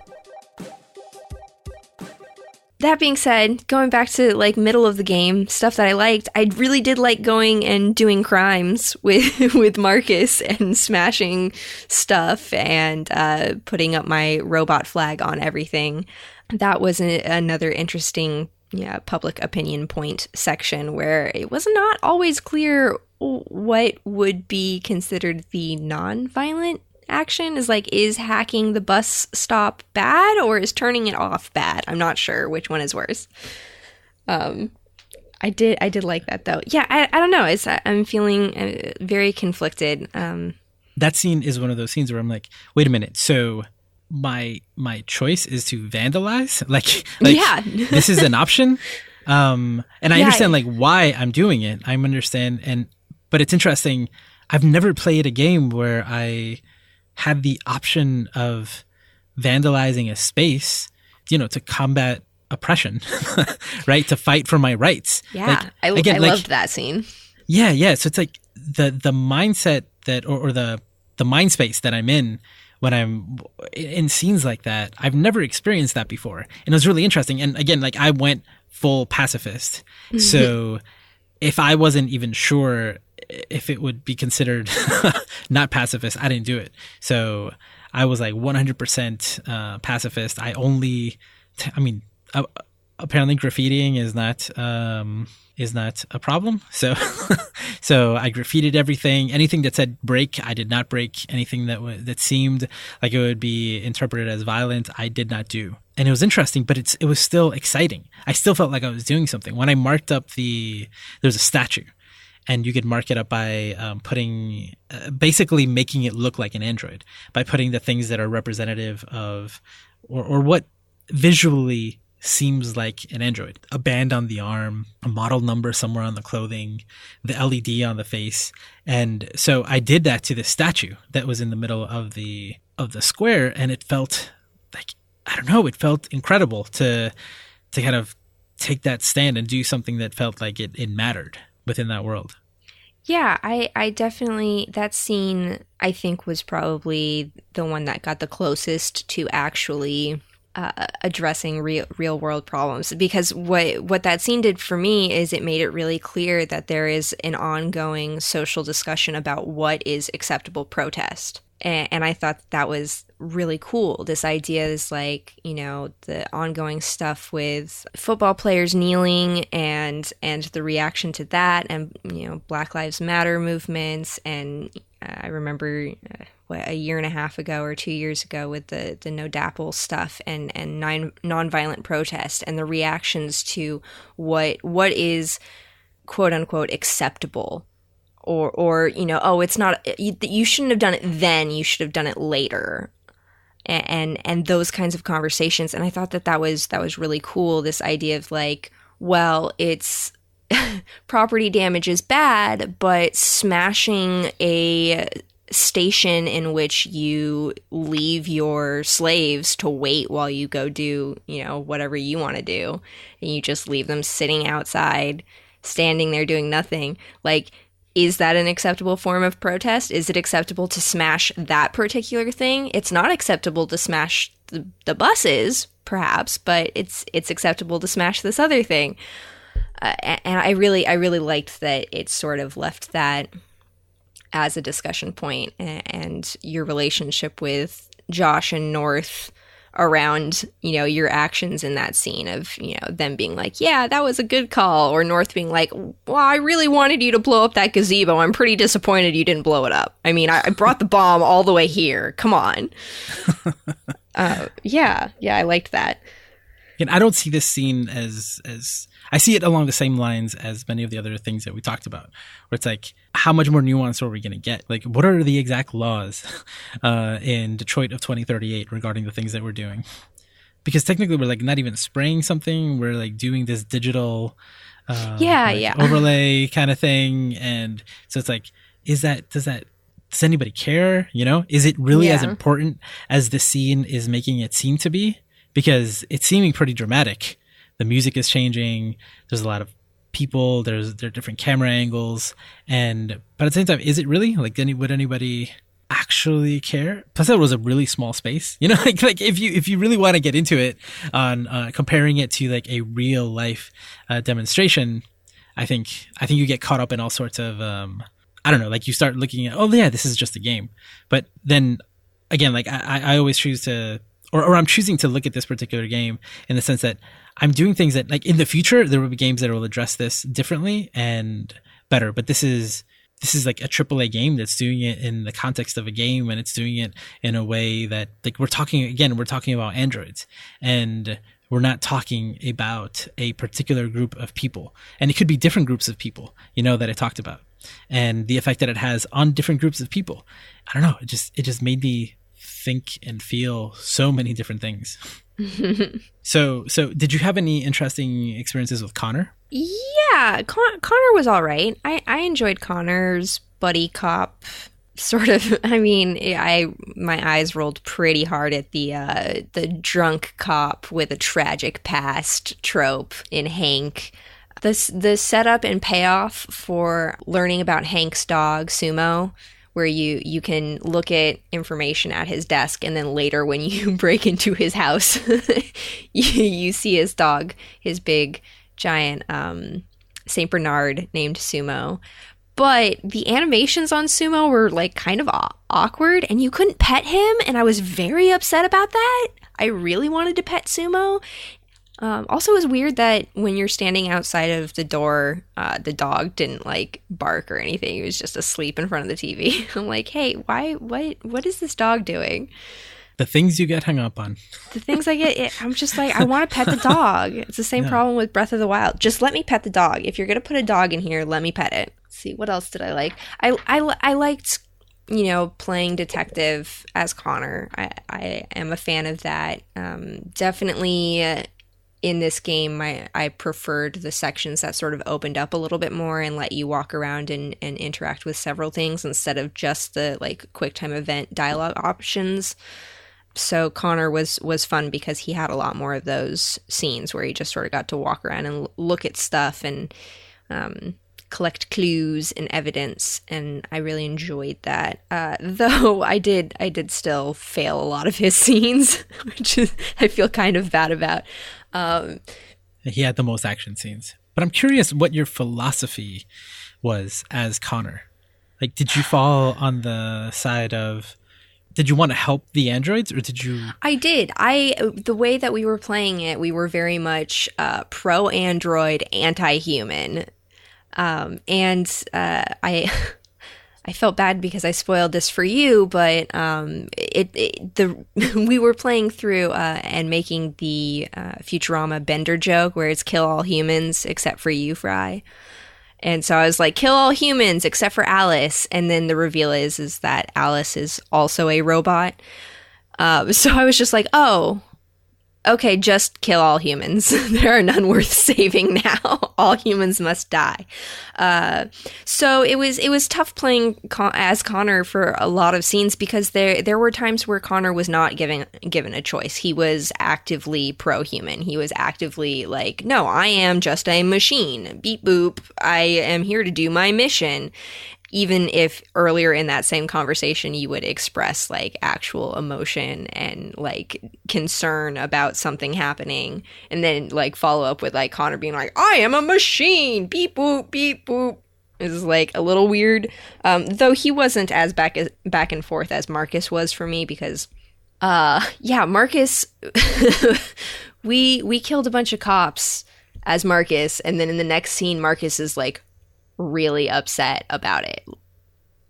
that being said, going back to like middle of the game stuff that I liked, I really did like going and doing crimes with with Marcus and smashing stuff and uh, putting up my robot flag on everything. That was a, another interesting yeah, public opinion point section where it was not always clear what would be considered the non-violent action is like is hacking the bus stop bad or is turning it off bad? I'm not sure which one is worse. Um i did i did like that though. Yeah i, I don't know. It's i'm feeling uh, very conflicted. Um that scene is one of those scenes where i'm like wait a minute. So my my choice is to vandalize? Like like yeah. this is an option? Um and i yeah, understand like why i'm doing it. I understand and but it's interesting. I've never played a game where i had the option of vandalizing a space, you know, to combat oppression, right? To fight for my rights. Yeah, like, I, again, I like, loved that scene. Yeah, yeah. So it's like the the mindset that, or, or the the mind space that I'm in when I'm in scenes like that. I've never experienced that before, and it was really interesting. And again, like I went full pacifist, mm-hmm. so if I wasn't even sure if it would be considered not pacifist, I didn't do it. So I was like 100% uh, pacifist. I only, t- I mean, uh, apparently graffitiing is not um, is not a problem. So so I graffitied everything. Anything that said break, I did not break. Anything that w- that seemed like it would be interpreted as violent, I did not do. And it was interesting, but it's it was still exciting. I still felt like I was doing something. When I marked up the there's a statue and you could mark it up by um, putting uh, basically making it look like an android by putting the things that are representative of or, or what visually seems like an android. A band on the arm a model number somewhere on the clothing the led on the face. And so i did that to the statue that was in the middle of the of the square and it felt like i don't know it felt incredible to to kind of take that stand and do something that felt like it, it mattered within that world. Yeah, I, I definitely that scene I think was probably the one that got the closest to actually uh, addressing real real world problems because what what that scene did for me is it made it really clear that there is an ongoing social discussion about what is acceptable protest and, and I thought that was really cool. This idea is like, you know, the ongoing stuff with football players kneeling and and the reaction to that and you know, Black Lives Matter movements and uh, I remember uh, what a year and a half ago or 2 years ago with the the No DAPL stuff and and non nonviolent protest and the reactions to what what is quote unquote acceptable or or you know oh it's not you, you shouldn't have done it then you should have done it later. And, and and those kinds of conversations. And i thought that that was that was really cool this idea of like well it's property damage is bad but smashing a station in which you leave your slaves to wait while you go do you know whatever you want to do and you just leave them sitting outside standing there doing nothing like is that an acceptable form of protest? Is it acceptable to smash that particular thing? It's not acceptable to smash the, the buses, perhaps, but it's it's acceptable to smash this other thing. Uh, and I really I really liked that it sort of left that as a discussion point, and, and your relationship with Josh and North around you know your actions in that scene of you know them being like yeah that was a good call or north being like well i really wanted you to blow up that gazebo. I'm pretty disappointed you didn't blow it up. I mean i, I brought the bomb all the way here. Come on. Uh, yeah yeah i liked that. And i don't see this scene as as I see it along the same lines as many of the other things that we talked about, where it's like, how much more nuance are we going to get? Like, what are the exact laws uh, in Detroit of 2038 regarding the things that we're doing? Because technically, we're like not even spraying something; we're like doing this digital, uh, yeah, like yeah, overlay kind of thing, and so it's like, is that does that does anybody care? You know, is it really yeah. as important as the scene is making it seem to be? Because it's seeming pretty dramatic the music is changing. There's a lot of people. There's there are different camera angles, and but at the same time, is it really like any would anybody actually care? Plus, that was a really small space. You know, like like if you if you really want to get into it on uh, comparing it to like a real life uh, demonstration, I think I think you get caught up in all sorts of um, I don't know, like you start looking at oh yeah, this is just a game, but then again, like I I always choose to or, or I'm choosing to look at this particular game in the sense that I'm doing things that like in the future there will be games that will address this differently and better. But this is this is like a AAA game that's doing it in the context of a game and it's doing it in a way that like we're talking again we're talking about androids and we're not talking about a particular group of people and it could be different groups of people you know that i talked about and the effect that it has on different groups of people i don't know it just it just made me think and feel so many different things. so, so did you have any interesting experiences with Connor? Yeah, Con- Connor was all right. I I enjoyed Connor's buddy cop sort of i mean i my eyes rolled pretty hard at the uh the drunk cop with a tragic past trope in hank this the setup and payoff for learning about hank's dog sumo where you you can look at information at his desk and then later when you break into his house you, you see his dog his big giant um, saint bernard named sumo. But the animations on sumo were like kind of awkward and you couldn't pet him and i was very upset about that. I really wanted to pet sumo um, also, it was weird that when you're standing outside of the door, uh, the dog didn't like bark or anything. He was just asleep in front of the TV. I'm like, hey, why? What? What is this dog doing? The things you get hung up on. The things I get, it, I'm just like, I want to pet the dog. It's the same problem with Breath of the Wild. Just let me pet the dog. If you're gonna put a dog in here, let me pet it. Let's see, what else did I like? I I, I liked you know, playing detective as Connor. I, I am a fan of that. Um, definitely uh, in this game, I, I preferred the sections that sort of opened up a little bit more and let you walk around and, and interact with several things instead of just the like quick time event dialogue options. So Connor was was fun because he had a lot more of those scenes where he just sort of got to walk around and look at stuff and um, collect clues and evidence, and I really enjoyed that. Uh, though I did I did still fail a lot of his scenes, which is, I feel kind of bad about. Um, he had the most action scenes. But I'm curious what your philosophy was as Connor. Like, did you fall on the side of did you want to help the androids or did you i did i the way that we were playing it we were very much uh, pro android anti-human um, and uh, i I felt bad because I spoiled this for you, but um, it, it, the we were playing through uh, and making the uh, Futurama Bender joke where it's kill all humans except for you, Fry. And so I was like, kill all humans except for Alice, and then the reveal is is that Alice is also a robot. Uh, so I was just like, oh, okay, just kill all humans. there are none worth saving now. all humans must die. Uh, so it was it was tough playing Con- as Connor for a lot of scenes because there there were times where Connor was not given given a choice. He was actively pro human. He was actively like, no, I am just a machine. Beep boop. I am here to do my mission even if earlier in that same conversation you would express like actual emotion and like concern about something happening and then like follow up with like Connor being like I am a machine. Beep boop beep boop. Is like a little weird. Um, though he wasn't as back as, back and forth as Marcus was for me because Uh, yeah, Marcus. we we killed a bunch of cops as Marcus, and then in the next scene, Marcus is like really upset about it.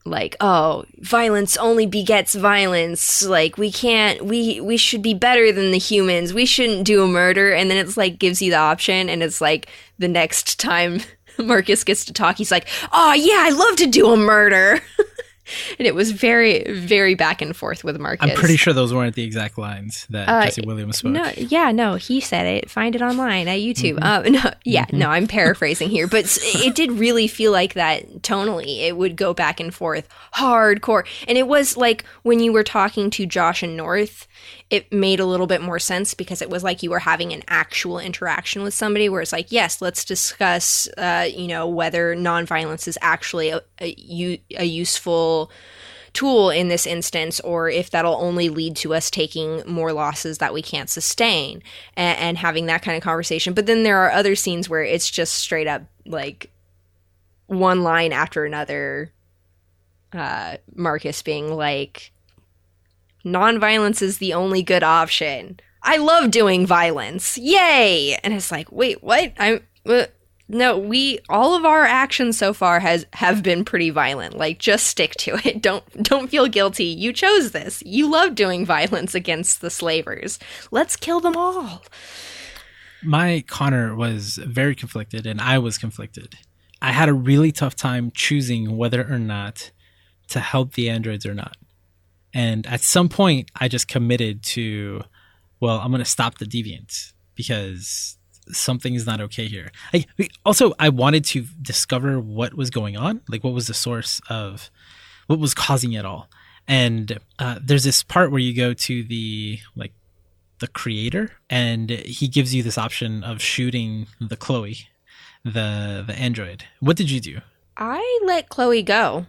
Like, oh, violence only begets violence. Like, we can't. We we should be better than the humans. We shouldn't do a murder. And then it's like gives you the option, and it's like the next time Marcus gets to talk, he's like, oh yeah, I love to do a murder. and it was very, very back and forth with Marcus. I'm pretty sure those weren't the exact lines that uh, Jesse Williams spoke. No, yeah, no, he said it. Find it online at YouTube. Mm-hmm. Uh, no, yeah, mm-hmm. no, I'm paraphrasing here, but it did really feel like that tonally. It would go back and forth, hardcore, and it was like when you were talking to Josh and North it made a little bit more sense because it was like you were having an actual interaction with somebody where it's like yes let's discuss uh, you know whether nonviolence is actually a, a, a useful tool in this instance or if that'll only lead to us taking more losses that we can't sustain and, and, having that kind of conversation. But then there are other scenes where it's just straight up like one line after another uh, marcus being like nonviolence is the only good option. I love doing violence. Yay! And it's like, wait, what? I'm uh, no, we all of our actions so far has have been pretty violent. Like just stick to it. Don't don't feel guilty. You chose this. You love doing violence against the slavers. Let's kill them all. My Connor was very conflicted and I was conflicted. I had a really tough time choosing whether or not to help the androids or not. And at some point, I just committed to, well, I'm going to stop the deviants because something is not okay here. I, also, I wanted to discover what was going on, like what was the source of what was causing it all. And uh, there's this part where you go to the like the creator, and he gives you this option of shooting the Chloe, the the android. What did you do? I let Chloe go.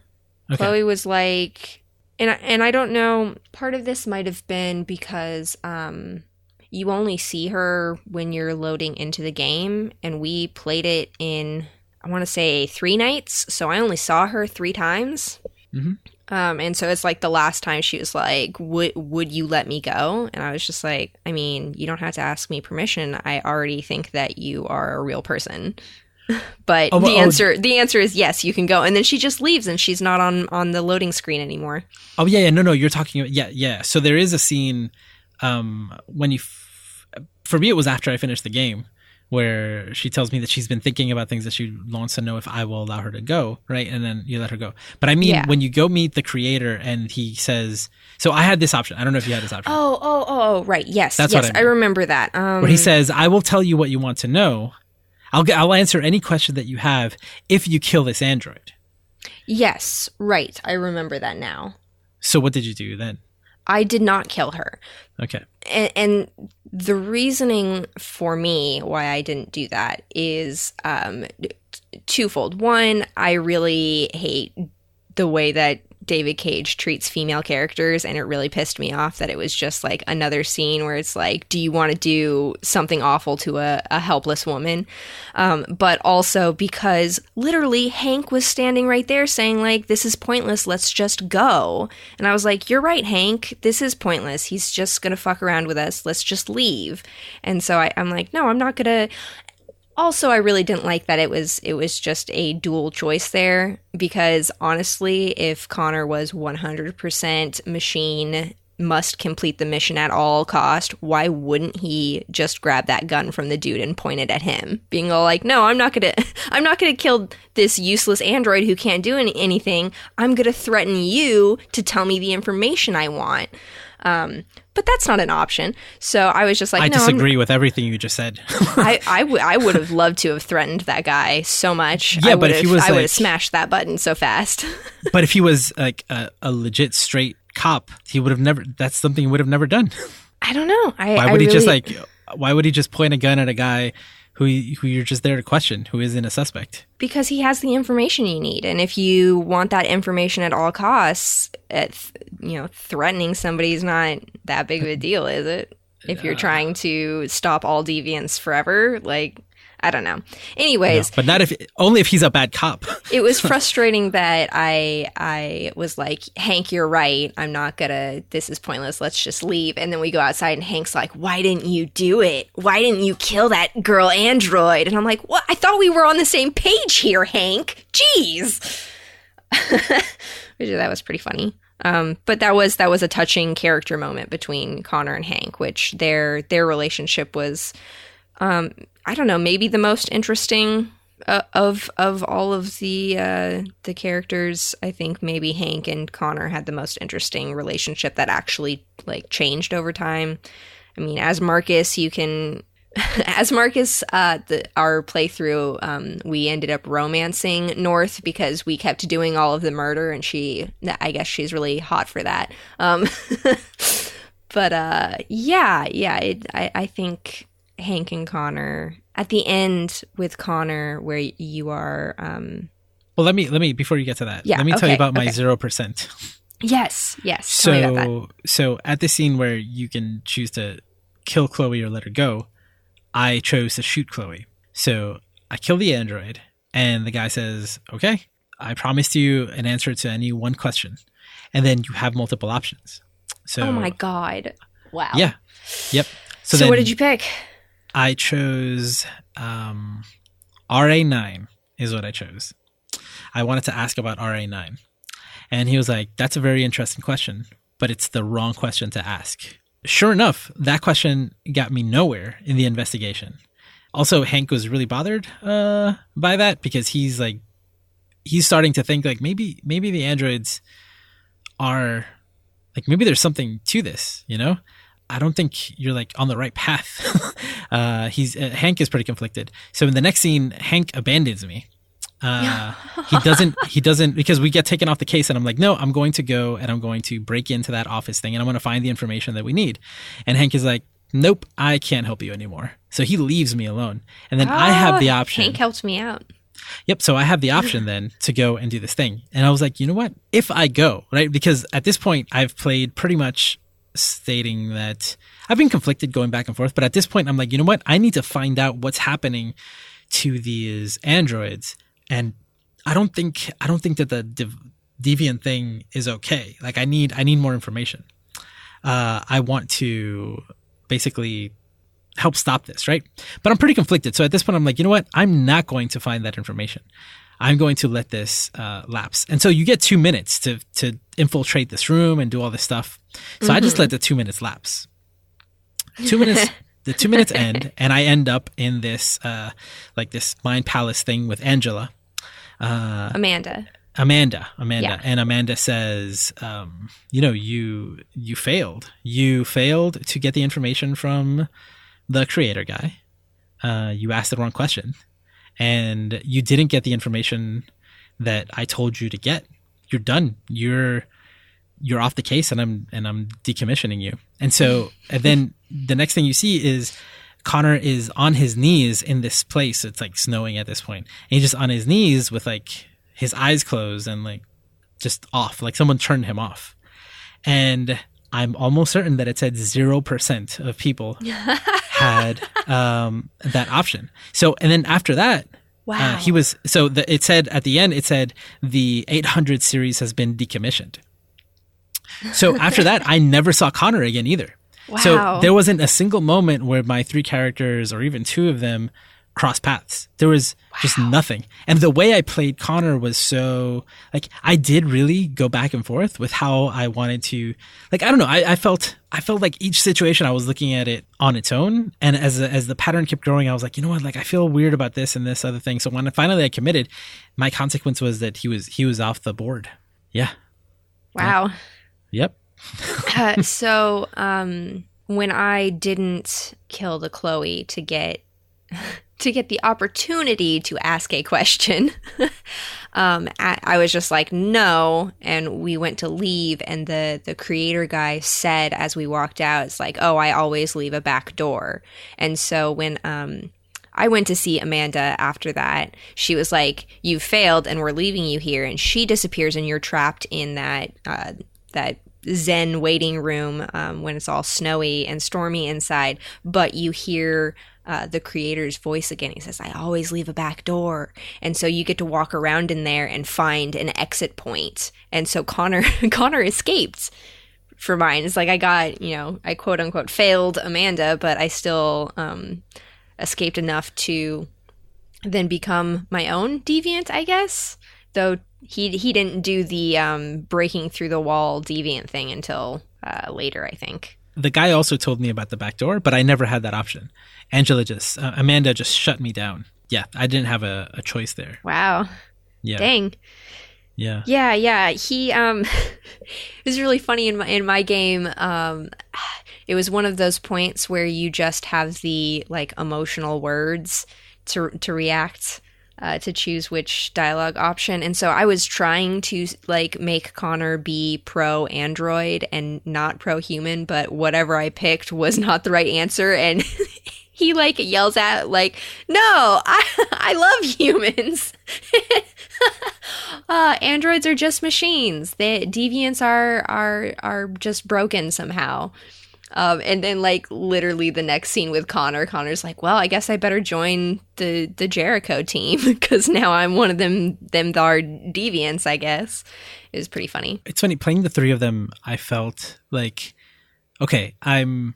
Okay. Chloe was like, and I, and I don't know. Part of this might have been because um, you only see her when you're loading into the game, and we played it in I want to say three nights, so I only saw her three times. Mm-hmm. Um, and so it's like the last time she was like, "Would would you let me go?" And I was just like, "I mean, you don't have to ask me permission. I already think that you are a real person." But oh, the oh, answer the answer is yes, you can go. And then she just leaves and she's not on on the loading screen anymore. Oh yeah, yeah, no, no, you're talking about yeah, yeah. So there is a scene um when you f- for me it was after I finished the game where she tells me that she's been thinking about things that she wants to know if I will allow her to go, right? And then you let her go. But I mean, yeah. when you go meet the creator and he says, so I had this option. I don't know if you had this option. Oh, oh, oh, oh right. Yes. That's yes, I, mean. I remember that. Um, where he says, I will tell you what you want to know. I'll I'll answer any question that you have if you kill this android. Yes, right. I remember that now. So what did you do then? I did not kill her. Okay. And, and the reasoning for me why I didn't do that is um, twofold. One, I really hate the way that David Cage treats female characters, and it really pissed me off that it was just like another scene where it's like, do you want to do something awful to a, a helpless woman? Um, but also because literally Hank was standing right there saying, like, this is pointless, let's just go. And I was like, you're right, Hank, this is pointless. He's just gonna fuck around with us, let's just leave. And so I, I'm like, no, I'm not gonna also i really didn't like that it was it was just a dual choice there because honestly if connor was 100% machine must complete the mission at all cost why wouldn't he just grab that gun from the dude and point it at him? Being all like no i'm not gonna i'm not gonna kill this useless android who can't do any- anything. I'm gonna threaten you to tell me the information i want. Um, but that's not an option. So I was just like, I no, disagree I'm, with everything you just said. I, I, w- I would have loved to have threatened that guy so much. Yeah, but if he was, I like, would have smashed that button so fast. but if he was like a, a, legit straight cop, he would have never. That's something he would have never done. I don't know. I, why would I he really, just like? Why would he just point a gun at a guy who who you're just there to question, who isn't a suspect. Because he has the information you need, and if you want that information at all costs, at you know, threatening somebody is not that big of a deal, is it? If you're trying to stop all deviants forever, like I don't know. Anyways, No, but not if only if he's a bad cop. it was frustrating that I I was like, Hank, you're right. I'm not gonna. This is pointless. Let's just leave. And then we go outside, and Hank's like, Why didn't you do it? Why didn't you kill that girl android? And I'm like, What? I thought we were on the same page here, Hank. Jeez. Which that was pretty funny. Um, but that was that was a touching character moment between Connor and Hank, which their their relationship was, um, I don't know, maybe the most interesting uh, of of all of the uh, the characters. I think maybe Hank and Connor had the most interesting relationship that actually like changed over time. I mean, as Marcus, you can as Marcus, uh, the, our playthrough, um, we ended up romancing North because we kept doing all of the murder, and she, I guess, she's really hot for that. Um, but uh, yeah, yeah, it, I, I think Hank and Connor at the end with Connor, where you are. Um, well, let me let me before you get to that. Yeah, let me tell you about my okay. zero percent. yes, yes. Tell me about that. So so at the scene where you can choose to kill Chloe or let her go, I chose to shoot Chloe. So I kill the android, and the guy says, "Okay, I promised you an answer to any one question, and then you have multiple options." So oh my god! Wow. yeah, yep. So, then what did you pick? I chose um, RA9 is what I chose. I wanted to ask about RA9. And he was like, that's a very interesting question, but it's the wrong question to ask. Sure enough, that question got me nowhere in the investigation. Also, Hank was really bothered uh, by that because he's like, he's starting to think like maybe maybe the androids are like maybe there's something to this, you know? I don't think you're like on the right path. uh, he's uh, Hank is pretty conflicted. So in the next scene, Hank abandons me. Uh, he doesn't. He doesn't because we get taken off the case, and I'm like, no, I'm going to go and I'm going to break into that office thing, and I'm going to find the information that we need. And Hank is like, nope, I can't help you anymore. So he leaves me alone, and then I have the Oh, option. Hank helped me out. Yep. So I have the option then to go and do this thing. And I was like, you know what? If I go, right? Because at this point, I've played pretty much stating that I've been conflicted going back and forth. But at this point, I'm like, you know what? I need to find out what's happening to these androids. And I don't think, I don't think that the dev- deviant thing is okay. Like I need, I need more information. Uh, I want to basically help stop this, right? But I'm pretty conflicted. So at this point, I'm like, you know what? I'm not going to find that information. I'm going to let this uh, lapse. And so you get two minutes to to infiltrate this room and do all this stuff. So I just let the two minutes lapse. Two minutes. the two minutes end, and I end up in this uh, like this mind palace thing with Angela. Amanda. Amanda, Amanda, Yeah. and Amanda says, um, you know, you you failed. You failed to get the information from the creator guy. Uh, you asked the wrong question, and you didn't get the information that I told you to get. You're done. You're you're off the case, and I'm and I'm decommissioning you. And so, and then the next thing you see is Connor is on his knees in this place. It's like snowing at this point. And he's just on his knees with like his eyes closed and like just off, like someone turned him off. And I'm almost certain that it said 0% of people had um, that option. So, and then after that, Wow. uh, he was, so the, it said at the end, it said the 800 series has been decommissioned. So after that, I never saw Connor again either. So there wasn't a single moment where my three characters or even two of them crossed paths. There was just nothing. And the way I played Connor was so like I did really go back and forth with how I wanted to like I don't know, I, I felt I felt like each situation I was looking at it on its own. And as as the pattern kept growing, I was like, you know what, like I feel weird about this and this other thing. So when finally I committed, my consequence was that he was he was off the board. Yeah. wow. Yep. Uh, so um, when I didn't kill the Chloe to get to get the opportunity to ask a question, um, I, I was just like no, and we went to leave, and the the creator guy said as we walked out, it's like, oh, I always leave a back door, and so when um. I went to see Amanda after that. She was like, "You failed, and we're leaving you here." And she disappears, and you're trapped in that uh, that zen waiting room um, when it's all snowy and stormy inside, but you hear uh, the creator's voice again. He says, I always leave a back door. And so you get to walk around in there and find an exit point. And so Connor, Connor escaped for mine. It's like I got, you know, I quote unquote failed Amanda, but I still um, escaped enough to then become my own deviant, I guess. Though he he didn't do the um, breaking through the wall deviant thing until uh, later, I think. The guy also told me about the back door, but I never had that option. Angela just uh, Amanda just shut me down. Yeah, I didn't have a, a choice there. Wow. Yeah. Dang. Yeah. Yeah, yeah. He um it was really funny in my in my game. Um it was one of those points where you just have the like emotional words to to react uh, to choose which dialogue option. And so I was trying to like make Connor be pro android and not pro human, but whatever I picked was not the right answer. And he like yells at like, "No, I I love humans." uh, androids are just machines. The deviants are are are just broken somehow. Um, and then like literally the next scene with Connor, Connor's like, "Well, I guess I better join the the Jericho team because now I'm one of them them are deviants." I guess it was pretty funny. It's funny playing the three of them. I felt like, okay, I'm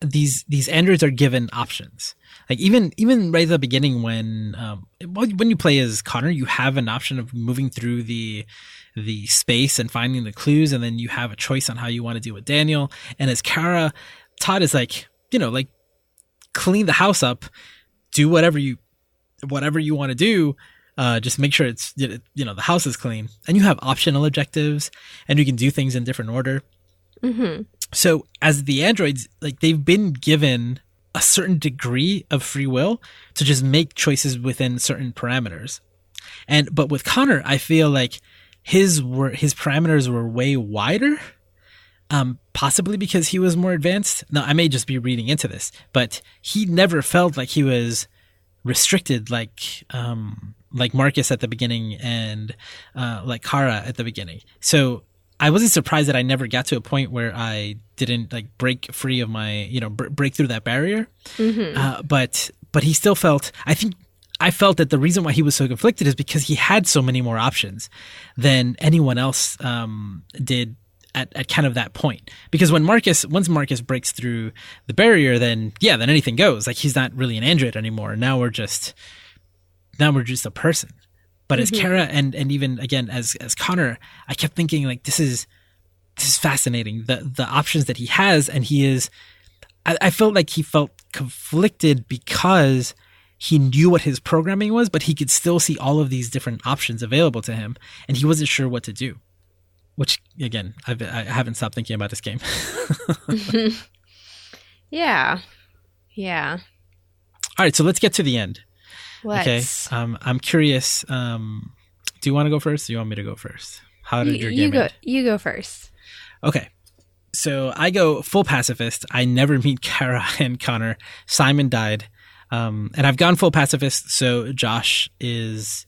these these androids are given options. Like even even right at the beginning when um, when you play as Connor, you have an option of moving through the the space and finding the clues, and then you have a choice on how you want to deal with Daniel. And as Kara, Todd is like, you know, like clean the house up, do whatever you whatever you want to do. Uh, just make sure it's you know the house is clean, and you have optional objectives, and you can do things in different order. Mm-hmm. So as the androids, like they've been given a certain degree of free will to just make choices within certain parameters. And but with Connor, I feel like his were his parameters were way wider. Um, possibly because he was more advanced. Now I may just be reading into this, but he never felt like he was restricted like um like Marcus at the beginning and uh like Kara at the beginning. So I wasn't surprised that I never got to a point where I didn't like break free of my, you know, br- break through that barrier. Mm-hmm. Uh, but but he still felt. I think I felt that the reason why he was so conflicted is because he had so many more options than anyone else um, did at, at kind of that point. Because when Marcus, once Marcus breaks through the barrier, then yeah, then anything goes. Like he's not really an android anymore. Now we're just, now we're just a person. But mm-hmm. as Kara and and even again as as Connor, I kept thinking like this is this is fascinating. The the options that he has, and he is. I, I felt like he felt conflicted because he knew what his programming was, but he could still see all of these different options available to him, and he wasn't sure what to do. Which again, I've, I haven't stopped thinking about this game. yeah, yeah. All right, so let's get to the end. Let's. Okay. Um, I'm curious. Um, do you want to go first? Or do you want me to go first? How did you, your you game go, end? You go first. Okay. So I go full pacifist. I never meet Kara and Connor. Simon died. Um, and I've gone full pacifist. So Josh is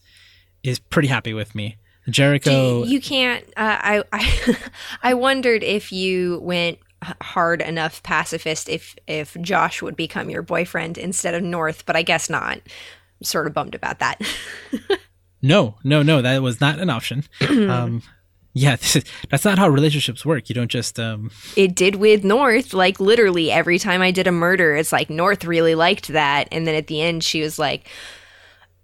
is pretty happy with me. Jericho. You, you can't. Uh, I I I wondered if you went hard enough pacifist if if Josh would become your boyfriend instead of North, but I guess not I'm sort of bummed about that. no, no, no, that was not an option. um, yeah, is, that's not how relationships work. You don't just. Um... It did with North. Like literally every time I did a murder, it's like North really liked that, and then at the end she was like,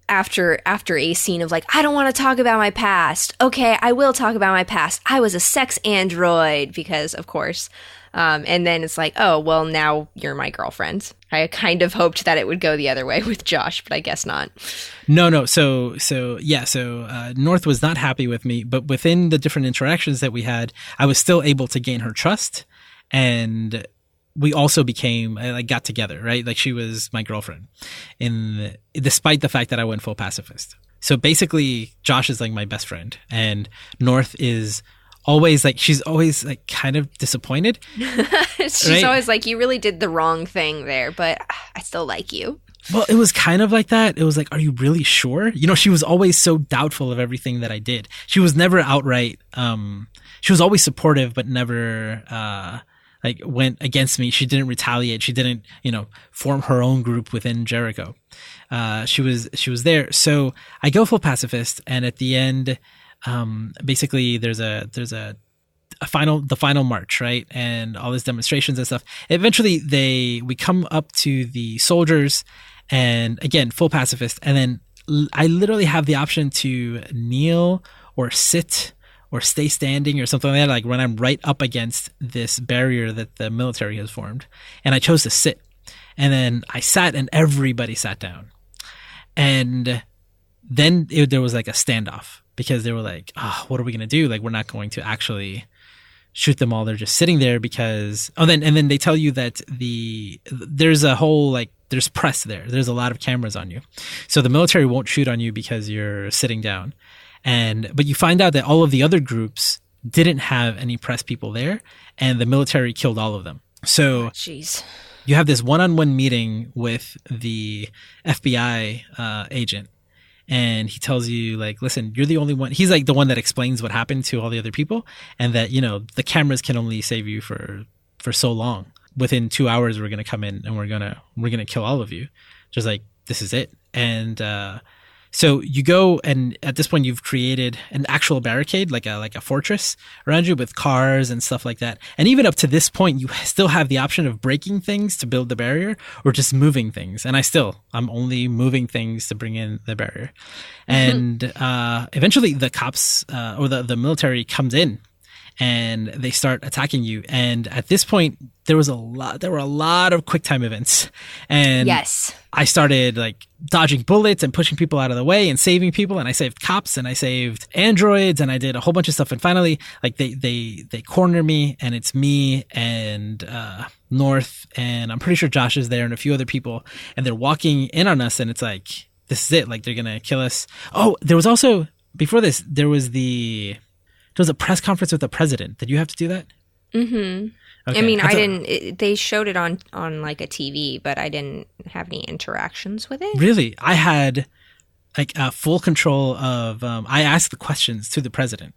after after a scene of like, I don't want to talk about my past. Okay, I will talk about my past. I was a sex android because, of course. Um, and then it's like, oh, well, now you're my girlfriend. I kind of hoped that it would go the other way with Josh, but I guess not. No, no. So, so yeah. So uh, North was not happy with me, but within the different interactions that we had, I was still able to gain her trust, and we also became like got together, right? Like she was my girlfriend, in despite the fact that I went full pacifist. So basically, Josh is like my best friend, and North is always like she's always like kind of disappointed. she's right? always like, "You really did the wrong thing there, but I still like you." Well, it was kind of like that. It was like, are you really sure? You know, she was always so doubtful of everything that I did. She was never outright, um, she was always supportive, but never, uh, like went against me. She didn't retaliate. She didn't, you know, form her own group within Jericho. Uh, she was, she was there. So I go full pacifist. And at the end, um, basically there's a, there's a, a final the final march right? And all these demonstrations and stuff. Eventually they we come up to the soldiers and again full pacifist. And then i literally have the option to kneel or sit or stay standing or something like that like when i'm right up against this barrier that the military has formed. And i chose to sit. And then i sat and everybody sat down. And then it, there was like a standoff because they were like oh what are we going to do like we're not going to actually shoot them all. They're just sitting there because oh then and then they tell you that the there's a whole like there's press there. There's a lot of cameras on you. So the military won't shoot on you because you're sitting down. And but you find out that all of the other groups didn't have any press people there and the military killed all of them. So jeez. you have this one-on-one meeting with the FBI uh, agent and he tells you like listen you're the only one he's like the one that explains what happened to all the other people and that you know the cameras can only save you for for so long. Within two hours we're gonna come in and we're gonna we're gonna kill all of you. Just like this is it. And uh so you go and at this point you've created an actual barricade, like a like a fortress around you with cars and stuff like that. And even up to this point, you still have the option of breaking things to build the barrier or just moving things. And I still I'm only moving things to bring in the barrier. Mm-hmm. And uh, eventually the cops uh, or the the military comes in and they start attacking you. And at this point, there was a lot, there were a lot of quick time events. And yes, I started like dodging bullets and pushing people out of the way and saving people. And I saved cops and I saved androids and I did a whole bunch of stuff. And finally, like they, they, they corner me and it's me and, uh, North and I'm pretty sure Josh is there and a few other people and they're walking in on us and it's like, this is it. Like they're going to kill us. Oh, there was also, before this, there was the, there was a press conference with the president. Did you have to do that? Mm-hmm. Okay. I mean, I, I didn't. It, they showed it on on like a TV, but I didn't have any interactions with it. Really, I had like uh, full control of. Um, I asked the questions to the president.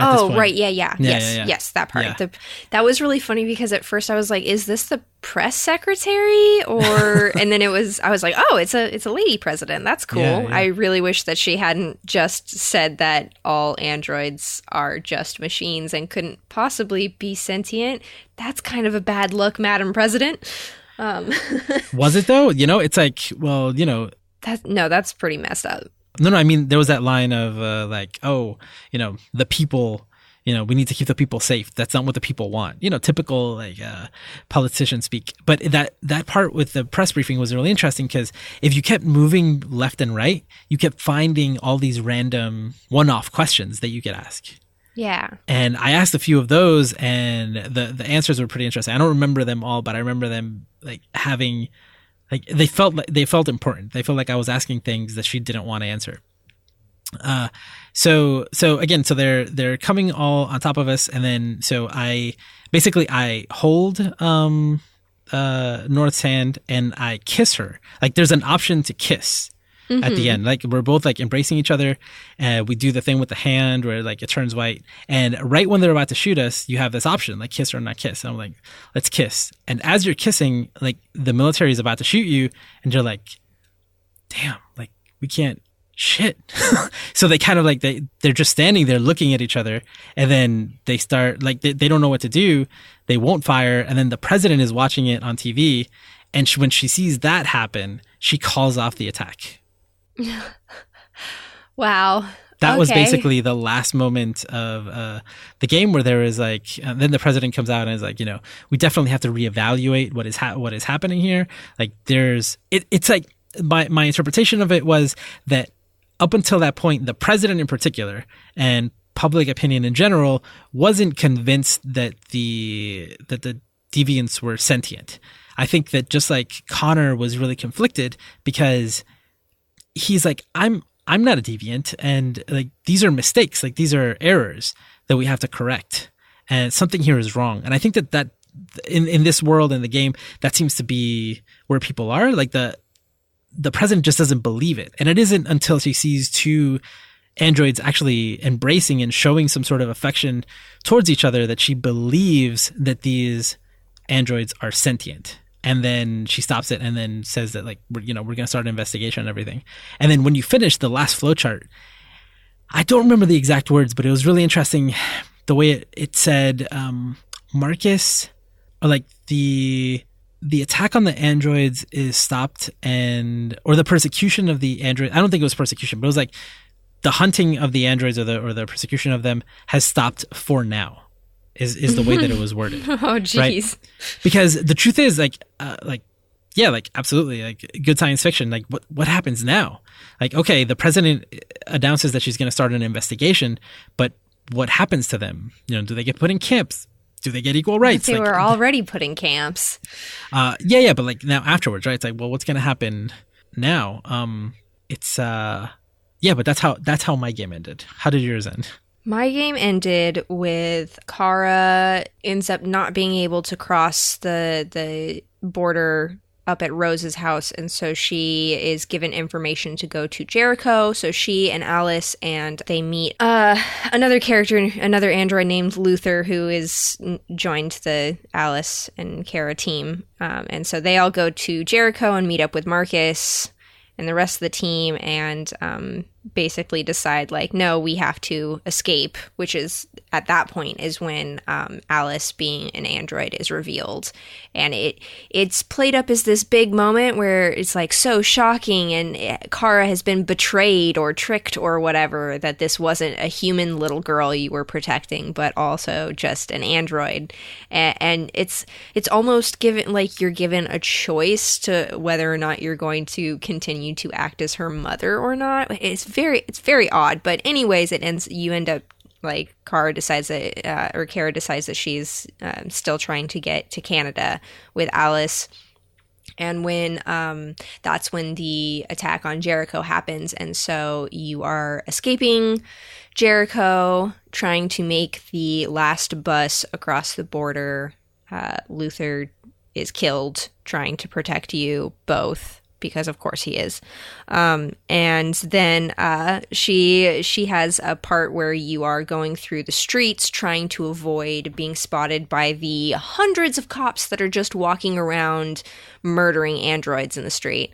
Oh right, yeah, yeah, yeah yes, yeah, yeah. yes, that part. The, that was really funny because at first I was like, "Is this the press secretary?" Or and then it was, I was like, "Oh, it's a it's a lady president. That's cool." I really wish that she hadn't just said that all androids are just machines and couldn't possibly be sentient. That's kind of a bad look, Madam President. Um, was it though? You know, it's like, well, you know, that no, that's pretty messed up. No, no, I mean there was that line of uh, like, oh, you know, the people, you know, we need to keep the people safe. That's not what the people want. You know, typical like uh, politician speak. But that that part with the press briefing was really interesting because if you kept moving left and right, you kept finding all these random one-off questions that you could ask. Yeah. And I asked a few of those and the the answers were pretty interesting. I don't remember them all, but I remember them like having like they felt like they felt important. They felt like I was asking things that she didn't want to answer. Uh, so so again, so they're they're coming all on top of us, and then so I basically I hold um uh North's hand and I kiss her. Like there's an option to kiss, mm-hmm. at the mm-hmm. end. Like we're both like embracing each other. And we do the thing with the hand where like it turns white. And right when they're about to shoot us, you have this option like kiss or not kiss. And I'm like, let's kiss. And as you're kissing, like the military is about to shoot you, and you're like, damn, like we can't shit. so they kind of like they they're just standing there looking at each other and then they start like they, they don't know what to do. They won't fire and then the president is watching it on TV and she, when she sees that happen, she calls off the attack. wow. That okay. was basically the last moment of uh, the game where there is like, uh, then the president comes out and is like, you know, we definitely have to reevaluate what is ha- what is happening here. Like, there's it, it's like my my interpretation of it was that up until that point, the president in particular and public opinion in general wasn't convinced that the that the deviants were sentient. I think that just like Connor was really conflicted because he's like, I'm I'm not a deviant, and like these are mistakes, like these are errors that we have to correct, and something here is wrong. And I think that that in in this world in the game, that seems to be where people are. Like the the president just doesn't believe it. And it isn't until she sees two androids actually embracing and showing some sort of affection towards each other that she believes that these androids are sentient. And then she stops it and then says that like we're, you know we're gonna start an investigation and everything. And then when you finish the last flowchart, I don't remember the exact words, but it was really interesting the way it, it said um, Marcus or like the the attack on the androids is stopped and or the persecution of the android I don't think it was persecution, but it was like the hunting of the androids or the or the persecution of them has stopped for now. Is is the way that it was worded. oh jeez. Right? Because the truth is like uh, like yeah, like absolutely like good science fiction. Like what what happens now? Like okay, the president announces that she's going to start an investigation, but what happens to them? You know, do they get put in camps? Do they get equal rights? They like, were already put in camps. Uh, yeah, yeah, but like now afterwards, right? It's like, well, what's going to happen now? Um, it's uh, yeah, but that's how that's how my game ended. How did yours end? My game ended with Kara ends up not being able to cross the the border up at Rose's house, and so she is given information to go to Jericho. So she and Alice and they meet uh, another character, another android named Luther, who is joined the Alice and Kara team, um, and so they all go to Jericho and meet up with Marcus and the rest of the team, and um, basically decide like no we have to escape which is at that point is when um, alice being an android is revealed. And it it's played up as this big moment where it's like so shocking and eh, kara has been betrayed or tricked or whatever that this wasn't a human little girl you were protecting but also just an android. And, and it's it's almost given like you're given a choice to whether or not you're going to continue to act as her mother or not. It's very it's very odd. But anyways, it ends. You end up like Kara decides that, uh, or Kara decides that she's uh, still trying to get to Canada with Alice. And when um, that's when the attack on Jericho happens, and so you are escaping Jericho, trying to make the last bus across the border. Uh, Luther is killed trying to protect you both because of course he is. Um, and then uh, she she has a part where you are going through the streets trying to avoid being spotted by the hundreds of cops that are just walking around murdering androids in the street,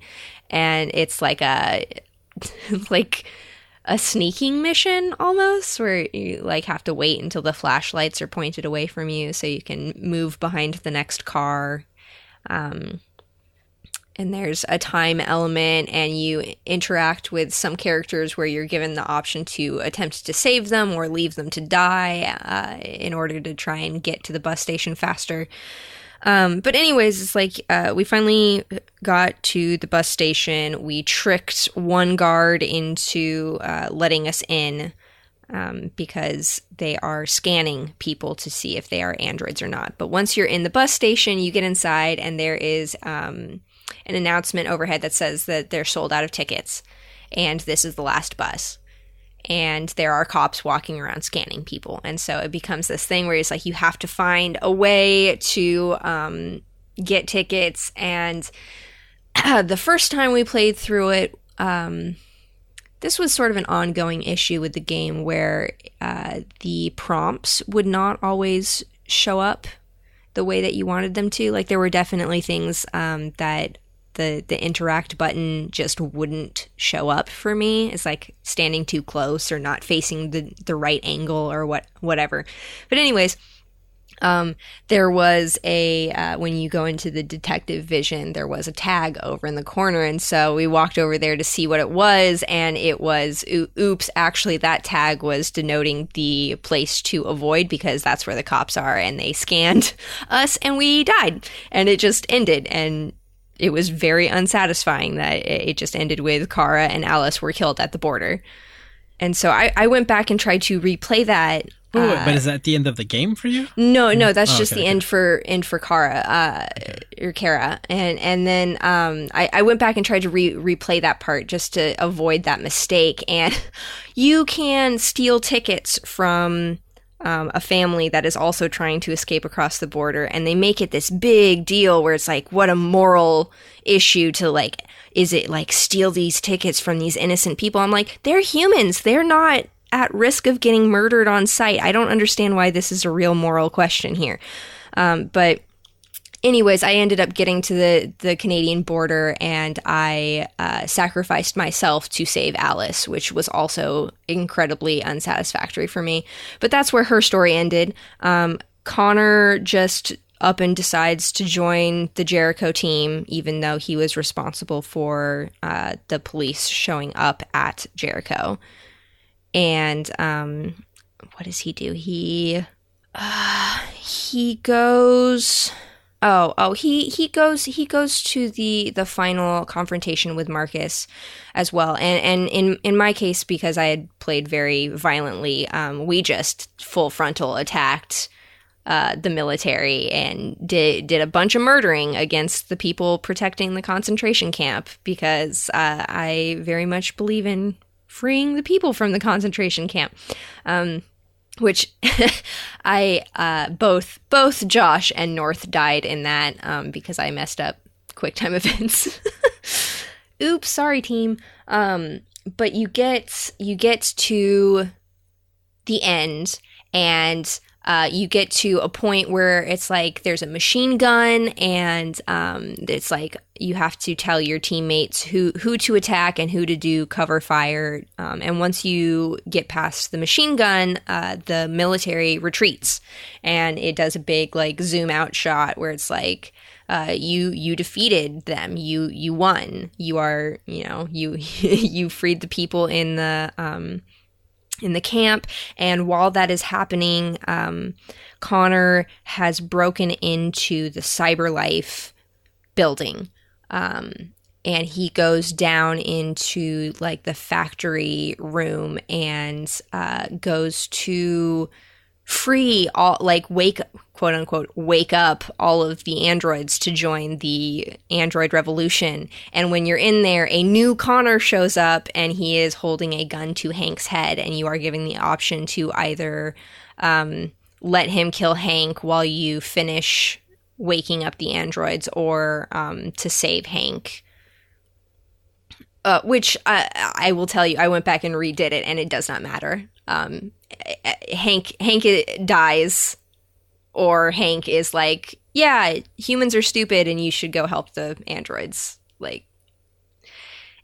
and it's like a like a sneaking mission almost where you like have to wait until the flashlights are pointed away from you so you can move behind the next car um, and there's a time element and you interact with some characters where you're given the option to attempt to save them or leave them to die uh, in order to try and get to the bus station faster um, but anyways it's like uh, we finally got to the bus station we tricked one guard into uh, letting us in um, because they are scanning people to see if they are androids or not. But once you're in the bus station, you get inside, and there is um, an announcement overhead that says that they're sold out of tickets and this is the last bus. And there are cops walking around scanning people. And so it becomes this thing where it's like you have to find a way to um, get tickets. And the first time we played through it, um, this was sort of an ongoing issue with the game where uh, the prompts would not always show up the way that you wanted them to. Like there were definitely things um, that the the interact button just wouldn't show up for me. It's like standing too close or not facing the the right angle or what whatever. But anyways, um, there was a uh, when you go into the detective vision, there was a tag over in the corner, and so we walked over there to see what it was, and it was oops. Actually, that tag was denoting the place to avoid because that's where the cops are, and they scanned us, and we died, and it just ended, and it was very unsatisfying that it just ended with Kara and Alice were killed at the border. And so I, I went back and tried to replay that. Wait, wait, uh, but is that the end of the game for you? No, no, that's oh, just okay, the okay. end for end for Kara, uh, okay. or Kara, and and then um, I, I went back and tried to re- replay that part just to avoid that mistake. And you can steal tickets from um, a family that is also trying to escape across the border, and they make it this big deal where it's like, what a moral issue to like, is it like steal these tickets from these innocent people? I'm like, they're humans. They're not at risk of getting murdered on site. I don't understand why this is a real moral question here. Um, but anyways, I ended up getting to the the Canadian border, and I uh, sacrificed myself to save Alice, which was also incredibly unsatisfactory for me. But that's where her story ended. Um, Connor just up and decides to join the Jericho team, even though he was responsible for uh, the police showing up at Jericho. And um, what does he do? He uh, he goes Oh, oh, he he goes he goes to the the final confrontation with Marcus as well, and and in in my case because I had played very violently, um, we just full frontal attacked uh, the military and did did a bunch of murdering against the people protecting the concentration camp because uh, I very much believe in freeing the people from the concentration camp. Um, which I uh, both both Josh and North died in that um, because I messed up QuickTime events. Oops, sorry team. Um, but you get you get to the end and uh, you get to a point where it's like there's a machine gun and um, it's like you have to tell your teammates who who to attack and who to do cover fire um, and once you get past the machine gun uh, the military retreats. And it does a big like zoom out shot where it's like uh, you you defeated them. You you won. You are you know you you freed the people in the um, in the camp. And while that is happening, um, Connor has broken into the Cyberlife building. Um, and he goes down into like the factory room and uh, goes to free all like wake quote unquote wake up all of the androids to join the android revolution and when you're in there a new connor shows up and he is holding a gun to hank's head and you are given the option to either um, let him kill hank while you finish waking up the androids or um, to save hank uh, which I, I will tell you, I went back and redid it, and it does not matter. Um, Hank Hank dies, or Hank is like, yeah, humans are stupid, and you should go help the androids. Like,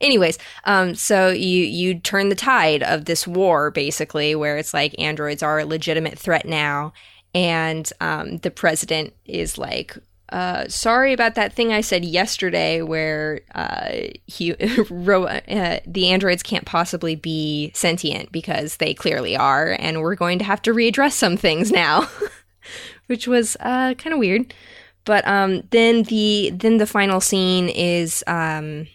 anyways, um, so you you turn the tide of this war basically, where it's like androids are a legitimate threat now, and um, the president is like, uh, sorry about that thing I said yesterday where uh, he uh, the androids can't possibly be sentient because they clearly are, and we're going to have to readdress some things now, which was uh, kind of weird. But um, then the then the final scene is um,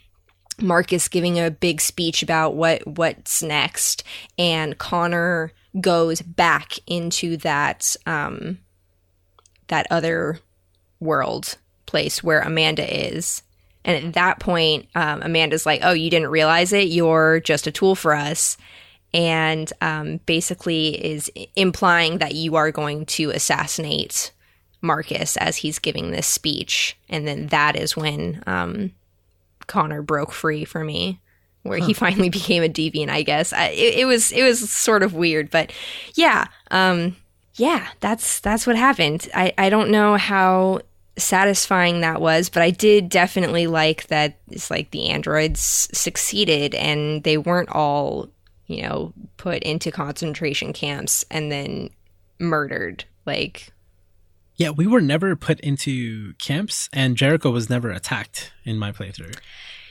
Marcus giving a big speech about what what's next, and Connor goes back into that um, that other world place where Amanda is. And at that point, um, Amanda's like, "Oh, you didn't realize it? You're just a tool for us," and um, basically is implying that you are going to assassinate Marcus as he's giving this speech. And then that is when um, Connor broke free for me, where huh. he finally became a deviant. I guess I, it, it, was it was sort of weird, but yeah, um, yeah, that's that's what happened. I I don't know how satisfying that was, but I did definitely like that it's like the androids succeeded and they weren't all, you know, put into concentration camps and then murdered. Like Yeah, we were never put into camps and Jericho was never attacked in my playthrough.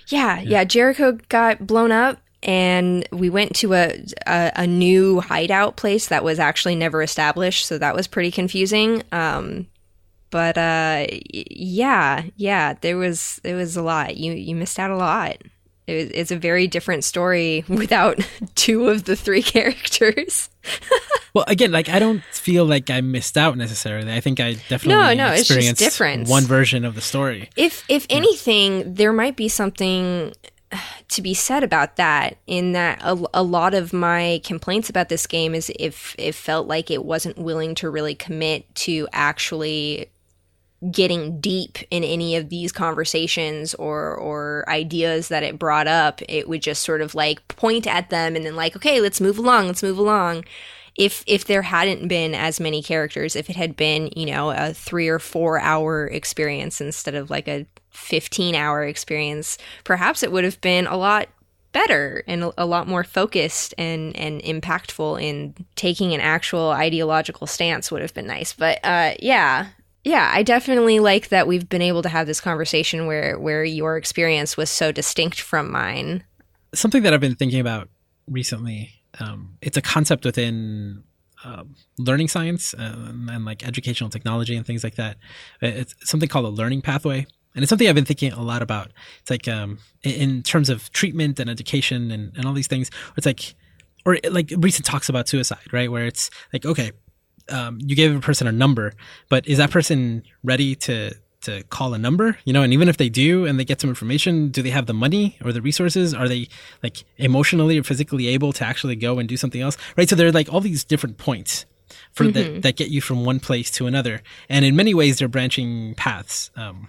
Yeah, yeah, yeah Jericho got blown up and we went to a, a, a new hideout place that was actually never established, so that was pretty confusing. Um, but uh, yeah, yeah, there was there was a lot. You you missed out a lot. It, it's a very different story without two of the three characters. well, again, like I don't feel like I missed out necessarily. I think I definitely no, no, experienced it's just different. one version of the story. If if anything, there might be something to be said about that in that a, a, lot of my complaints about this game is if it felt like it wasn't willing to really commit to actually getting deep in any of these conversations or or ideas that it brought up it would just sort of like point at them and then like okay let's move along let's move along if if there hadn't been as many characters if it had been you know a 3 or 4 hour experience instead of like a 15 hour experience, perhaps it would have been a lot better and a lot more focused and and impactful in taking an actual ideological stance would have been nice. But uh, yeah, yeah, I definitely like that we've been able to have this conversation where where your experience was so distinct from mine. Something that I've been thinking about recently. Um, it's a concept within uh, learning science and, and, like educational technology and things like that. It's something called a learning pathway and it's something I've been thinking a lot about. It's like um, in terms of treatment and education and, and all these things. It's like, or like recent talks about suicide, right? Where it's like, okay, um, you gave a person a number, but is that person ready to to call a number? You know, and even if they do and they get some information, do they have the money or the resources? Are they like emotionally or physically able to actually go and do something else? Right. So there are like all these different points for mm-hmm. that that get you from one place to another, and in many ways they're branching paths. Um,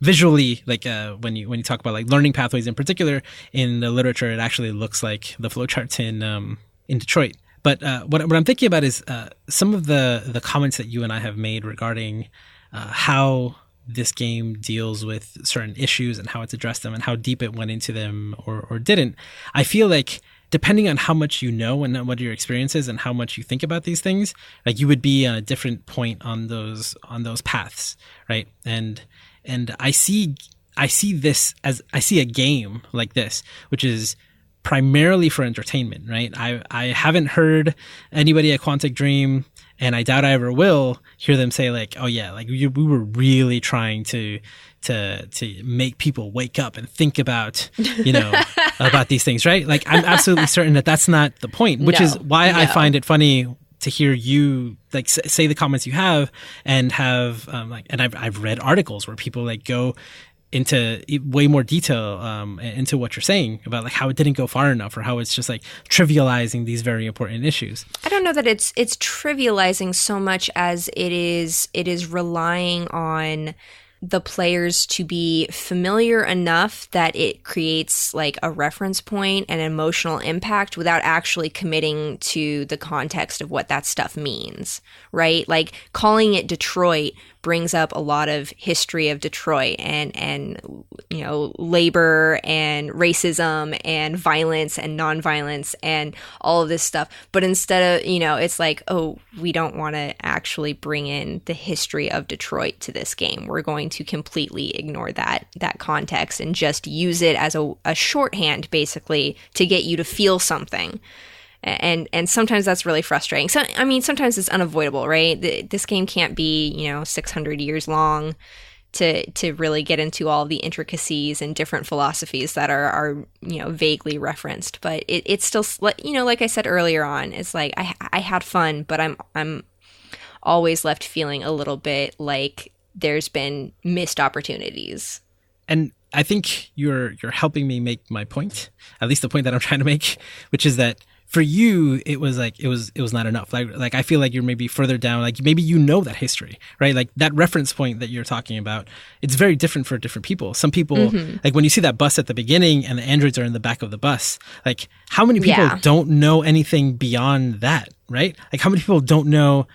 visually like uh, when you when you talk about like learning pathways in particular in the literature it actually looks like the flowcharts in um, in Detroit but uh, what, what I'm thinking about is uh, some of the the comments that you and I have made regarding uh, how this game deals with certain issues and how it's addressed them and how deep it went into them or, or didn't. I feel like depending on how much you know and what your experience is and how much you think about these things, like you would be on a different point on those on those paths, right? And and I see I see this as I see a game like this, which is primarily for entertainment, right? I I haven't heard anybody at Quantic Dream, and I doubt I ever will hear them say like, "Oh yeah, like we, we were really trying to to to make people wake up and think about you know about these things," right? Like I'm absolutely certain that that's not the point, which no, is why no. I find it funny to hear you like say the comments you have and have um, like and I've I've read articles where people like go into way more detail um, into what you're saying about like how it didn't go far enough or how it's just like trivializing these very important issues. I don't know that it's it's trivializing so much as it is it is relying on the players to be familiar enough that it creates like a reference point and emotional impact without actually committing to the context of what that stuff means, right? Like calling it Detroit brings up a lot of history of Detroit and and you know labor and racism and violence and nonviolence and all of this stuff. But instead of you know, it's like oh, we don't want to actually bring in the history of Detroit to this game. We're going to completely ignore that that context and just use it as a, a shorthand, basically, to get you to feel something and and sometimes that's really frustrating. So I mean, sometimes it's unavoidable, right? This game can't be you know 600 years long to to really get into all the intricacies and different philosophies that are are you know vaguely referenced. But it, it's still you know like I said earlier on, it's like I I had fun, but I'm I'm always left feeling a little bit like there's been missed opportunities. And I think you're you're helping me make my point, at least the point that I'm trying to make, which is that for you it was like it was it was not enough like like i feel like you're maybe further down like maybe you know that history right like that reference point that you're talking about it's very different for different people some people mm-hmm. like when you see that bus at the beginning and the androids are in the back of the bus like how many people yeah. don't know anything beyond that right like how many people don't know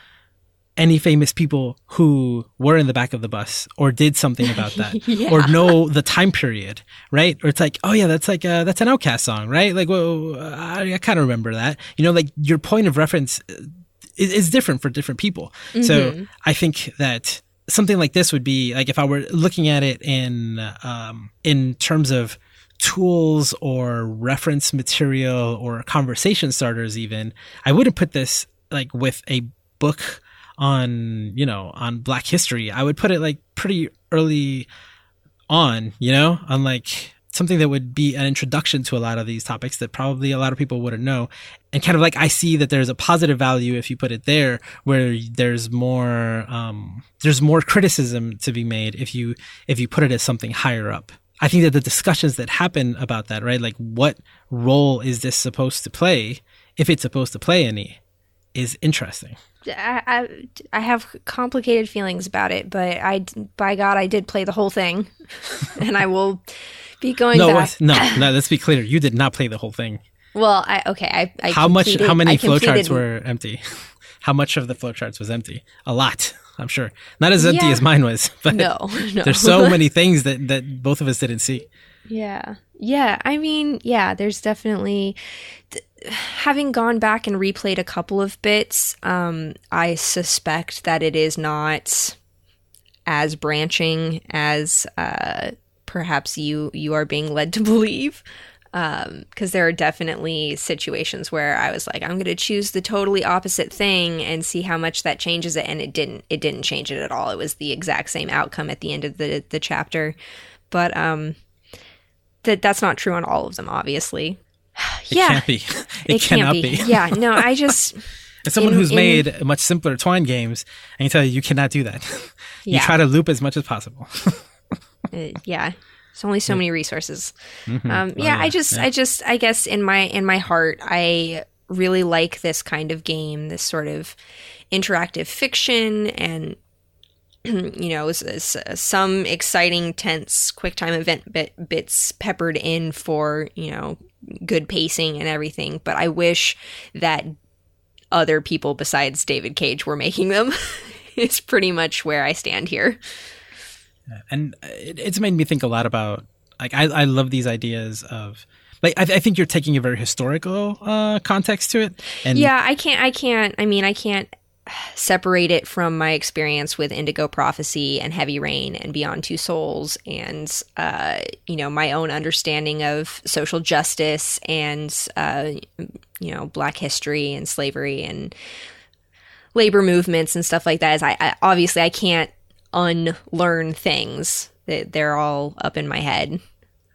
any famous people who were in the back of the bus or did something about that yeah. or know the time period, right? Or it's like, oh yeah, that's like a, that's an OutKast song, right? Like, well, I, I kind of remember that. You know, like your point of reference is, is different for different people. Mm-hmm. So I think that something like this would be like if I were looking at it in um, in terms of tools or reference material or conversation starters even i wouldn't put this like with a book on you know on black history i would put it like pretty early on you know on like something that would be an introduction to a lot of these topics that probably a lot of people wouldn't know and kind of like i see that there's a positive value if you put it there where there's more um there's more criticism to be made if you if you put it as something higher up I think that the discussions that happen about that, right? Like, what role is this supposed to play? If it's supposed to play any, is interesting. I, I, I have complicated feelings about it, but I, by God, I did play the whole thing, and I will be going no, back. no, no. Let's be clear. You did not play the whole thing. Well, I okay. I, I how much? How many flowcharts flowcharts were empty? how much of the flowcharts was empty? A lot. I'm sure. Not as empty yeah. as mine was, but no, no. there's so many things that that both of us didn't see. Yeah. Yeah, I mean, yeah, there's definitely th- having gone back and replayed a couple of bits, um I suspect that it is not as branching as uh perhaps you you are being led to believe because um, there are definitely situations where I was like, I'm going to choose the totally opposite thing and see how much that changes it, and it didn't. It didn't change it at all. It was the exact same outcome at the end of the the chapter, but um, that that's not true on all of them, obviously. It yeah, can't be. It, it cannot be. be. yeah, no, I just. As someone in, who's in, made much simpler Twine games, I can tell you, you cannot do that. you try to loop as much as possible. uh, yeah, there's only so many resources. Mm-hmm. Um, yeah, oh, yeah, I just, yeah. I just, I guess in my in my heart, I really like this kind of game, this sort of interactive fiction, and you know, some exciting, tense, quick time event bit, bits peppered in for you know good pacing and everything. But I wish that other people besides David Cage were making them. it's pretty much where I stand here and it, it's made me think a lot about like I, I love these ideas of like I, I think you're taking a very historical uh, context to it. And yeah, I can't. I can't. I mean, I can't separate it from my experience with Indigo Prophecy and Heavy Rain and Beyond Two Souls, and uh, you know my own understanding of social justice and uh, you know Black history and slavery and labor movements and stuff like that. Is I, I obviously I can't unlearn things. They're all up in my head.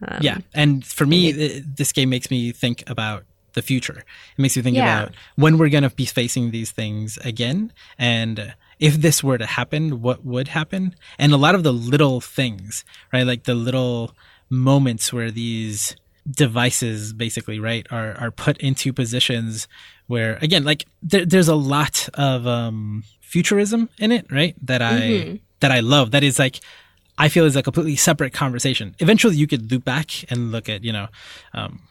Um, yeah, and for me, it, this game makes me think about the future. It makes you think yeah. about when we're going to be facing these things again, and if this were to happen, what would happen? And a lot of the little things, right? Like the little moments where these devices basically right are are put into positions where again like there, there's a lot of um futurism in it right that i mm-hmm that I love that is like I feel is a completely separate conversation. Eventually, you could loop back and look at you know um,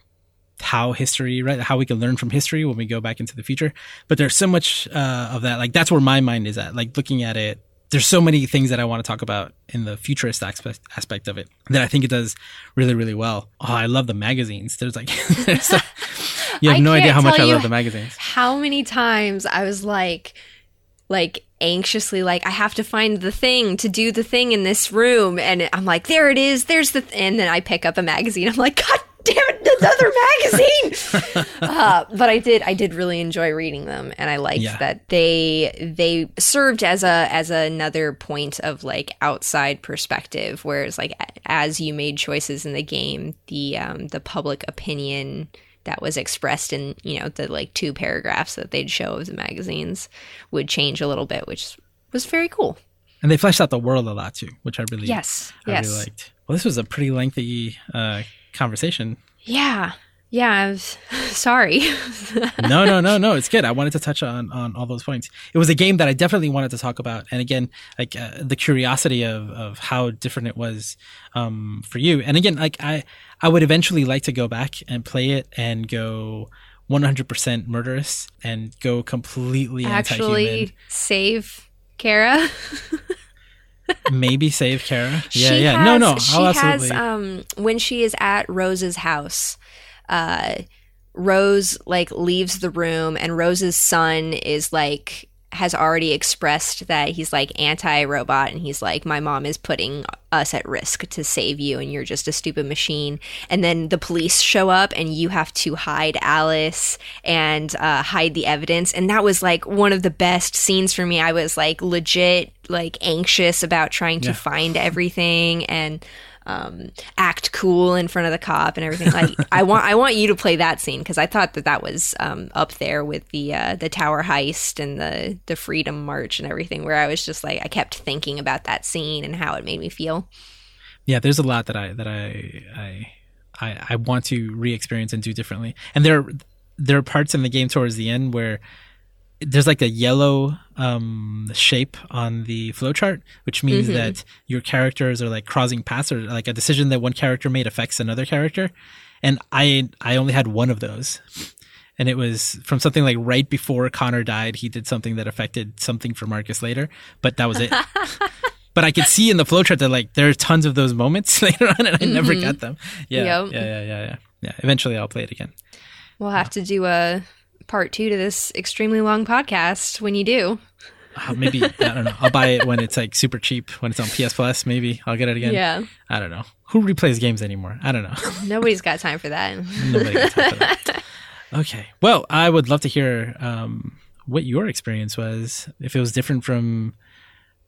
how history, right? How we can learn from history when we go back into the future. But there's so much uh, of that. Like that's where my mind is at. Like looking at it, there's so many things that I want to talk about in the futurist aspect aspect of it that I think it does really really well. Oh, I love the magazines. There's like there's a, you have no idea how much I love the magazines. How many times I was like like anxiously like I have to find the thing to do the thing in this room and I'm like there it is there's the th-. and then I pick up a magazine I'm like god damn it another magazine. Uh, but I did I did really enjoy reading them and I liked yeah. that they they served as a as another point of like outside perspective whereas like as you made choices in the game the um the public opinion that was expressed in you know the like two paragraphs that they'd show of the magazines would change a little bit which was very cool. And they fleshed out the world a lot too which i really yes I yes. really liked. Well this was a pretty lengthy uh, conversation yeah yeah, I was sorry. no, no, no, no. It's good. I wanted to touch on on all those points. It was a game that I definitely wanted to talk about, and again, like uh, the curiosity of of how different it was um, for you. And again, like I I would eventually like to go back and play it and go 100% murderous and go completely actually anti-human. save Kara. Maybe save Kara. Yeah, she yeah. Has, no, no. She I'll has um when she is at Rose's house uh, Rose like leaves the room and Rose's son is like has already expressed that he's like anti-robot and he's like my mom is putting us at risk to save you and you're just a stupid machine. And then the police show up and you have to hide alice and uh, hide the evidence. And that was like one of the best scenes for me. I was like legit like anxious about trying to yeah. find everything. And um, act cool in front of the cop and everything. Like I want I want you to play that scene because I thought that that was um, up there with the uh, the tower heist and the the freedom march and everything. Where I was just like I kept thinking about that scene and how it made me feel. yeah, there's a lot that I that I I I, I want to re-experience and do differently. And there there are parts in the game towards the end where there's like a yellow um, shape on the flowchart, which means mm-hmm. that your characters are like crossing paths, or like a decision that one character made affects another character. And I I only had one of those, and it was from something like right before Connor died. He did something that affected something for Marcus later, but that was it. but I could see in the flowchart that like there are tons of those moments later on, and I mm-hmm. never got them. Yeah, yep. yeah, yeah, yeah, yeah, yeah. Eventually, I'll play it again. We'll have to do a part two to this extremely long podcast when you do. Uh, maybe I don't know. I'll buy it when it's like super cheap when it's on PS Plus. Maybe I'll get it again. Yeah. I don't know. Who replays games anymore? I don't know. Nobody's got time for that. Nobody got time for that. Okay. Well, I would love to hear um, what your experience was. If it was different from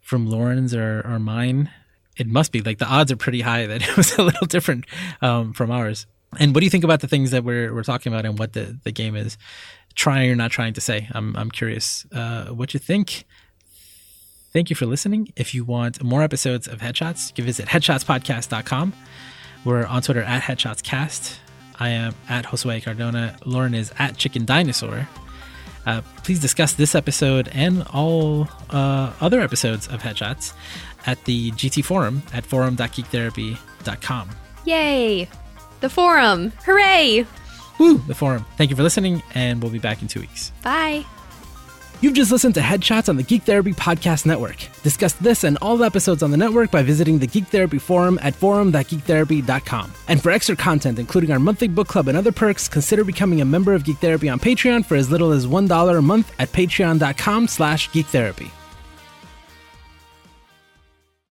from Lauren's or, or mine, it must be like the odds are pretty high that it was a little different um, from ours. And what do you think about the things that we're we're talking about and what the, the game is trying or not trying to say? I'm I'm curious uh, what you think. Thank you for listening. If you want more episodes of Headshots, you can visit headshotspodcast.com. We're on Twitter at HeadshotsCast. I am at Josue Cardona. Lauren is at Chicken Dinosaur. Uh, please discuss this episode and all uh, other episodes of Headshots at the GT forum at forum.geektherapy.com. Yay! The forum! Hooray! Woo! The forum. Thank you for listening, and we'll be back in two weeks. Bye. You've just listened to Headshots on the Geek Therapy Podcast Network. Discuss this and all the episodes on the network by visiting the Geek Therapy Forum at forum.geektherapy.com. And for extra content, including our monthly book club and other perks, consider becoming a member of Geek Therapy on Patreon for as little as $1 a month at patreon.com slash geektherapy.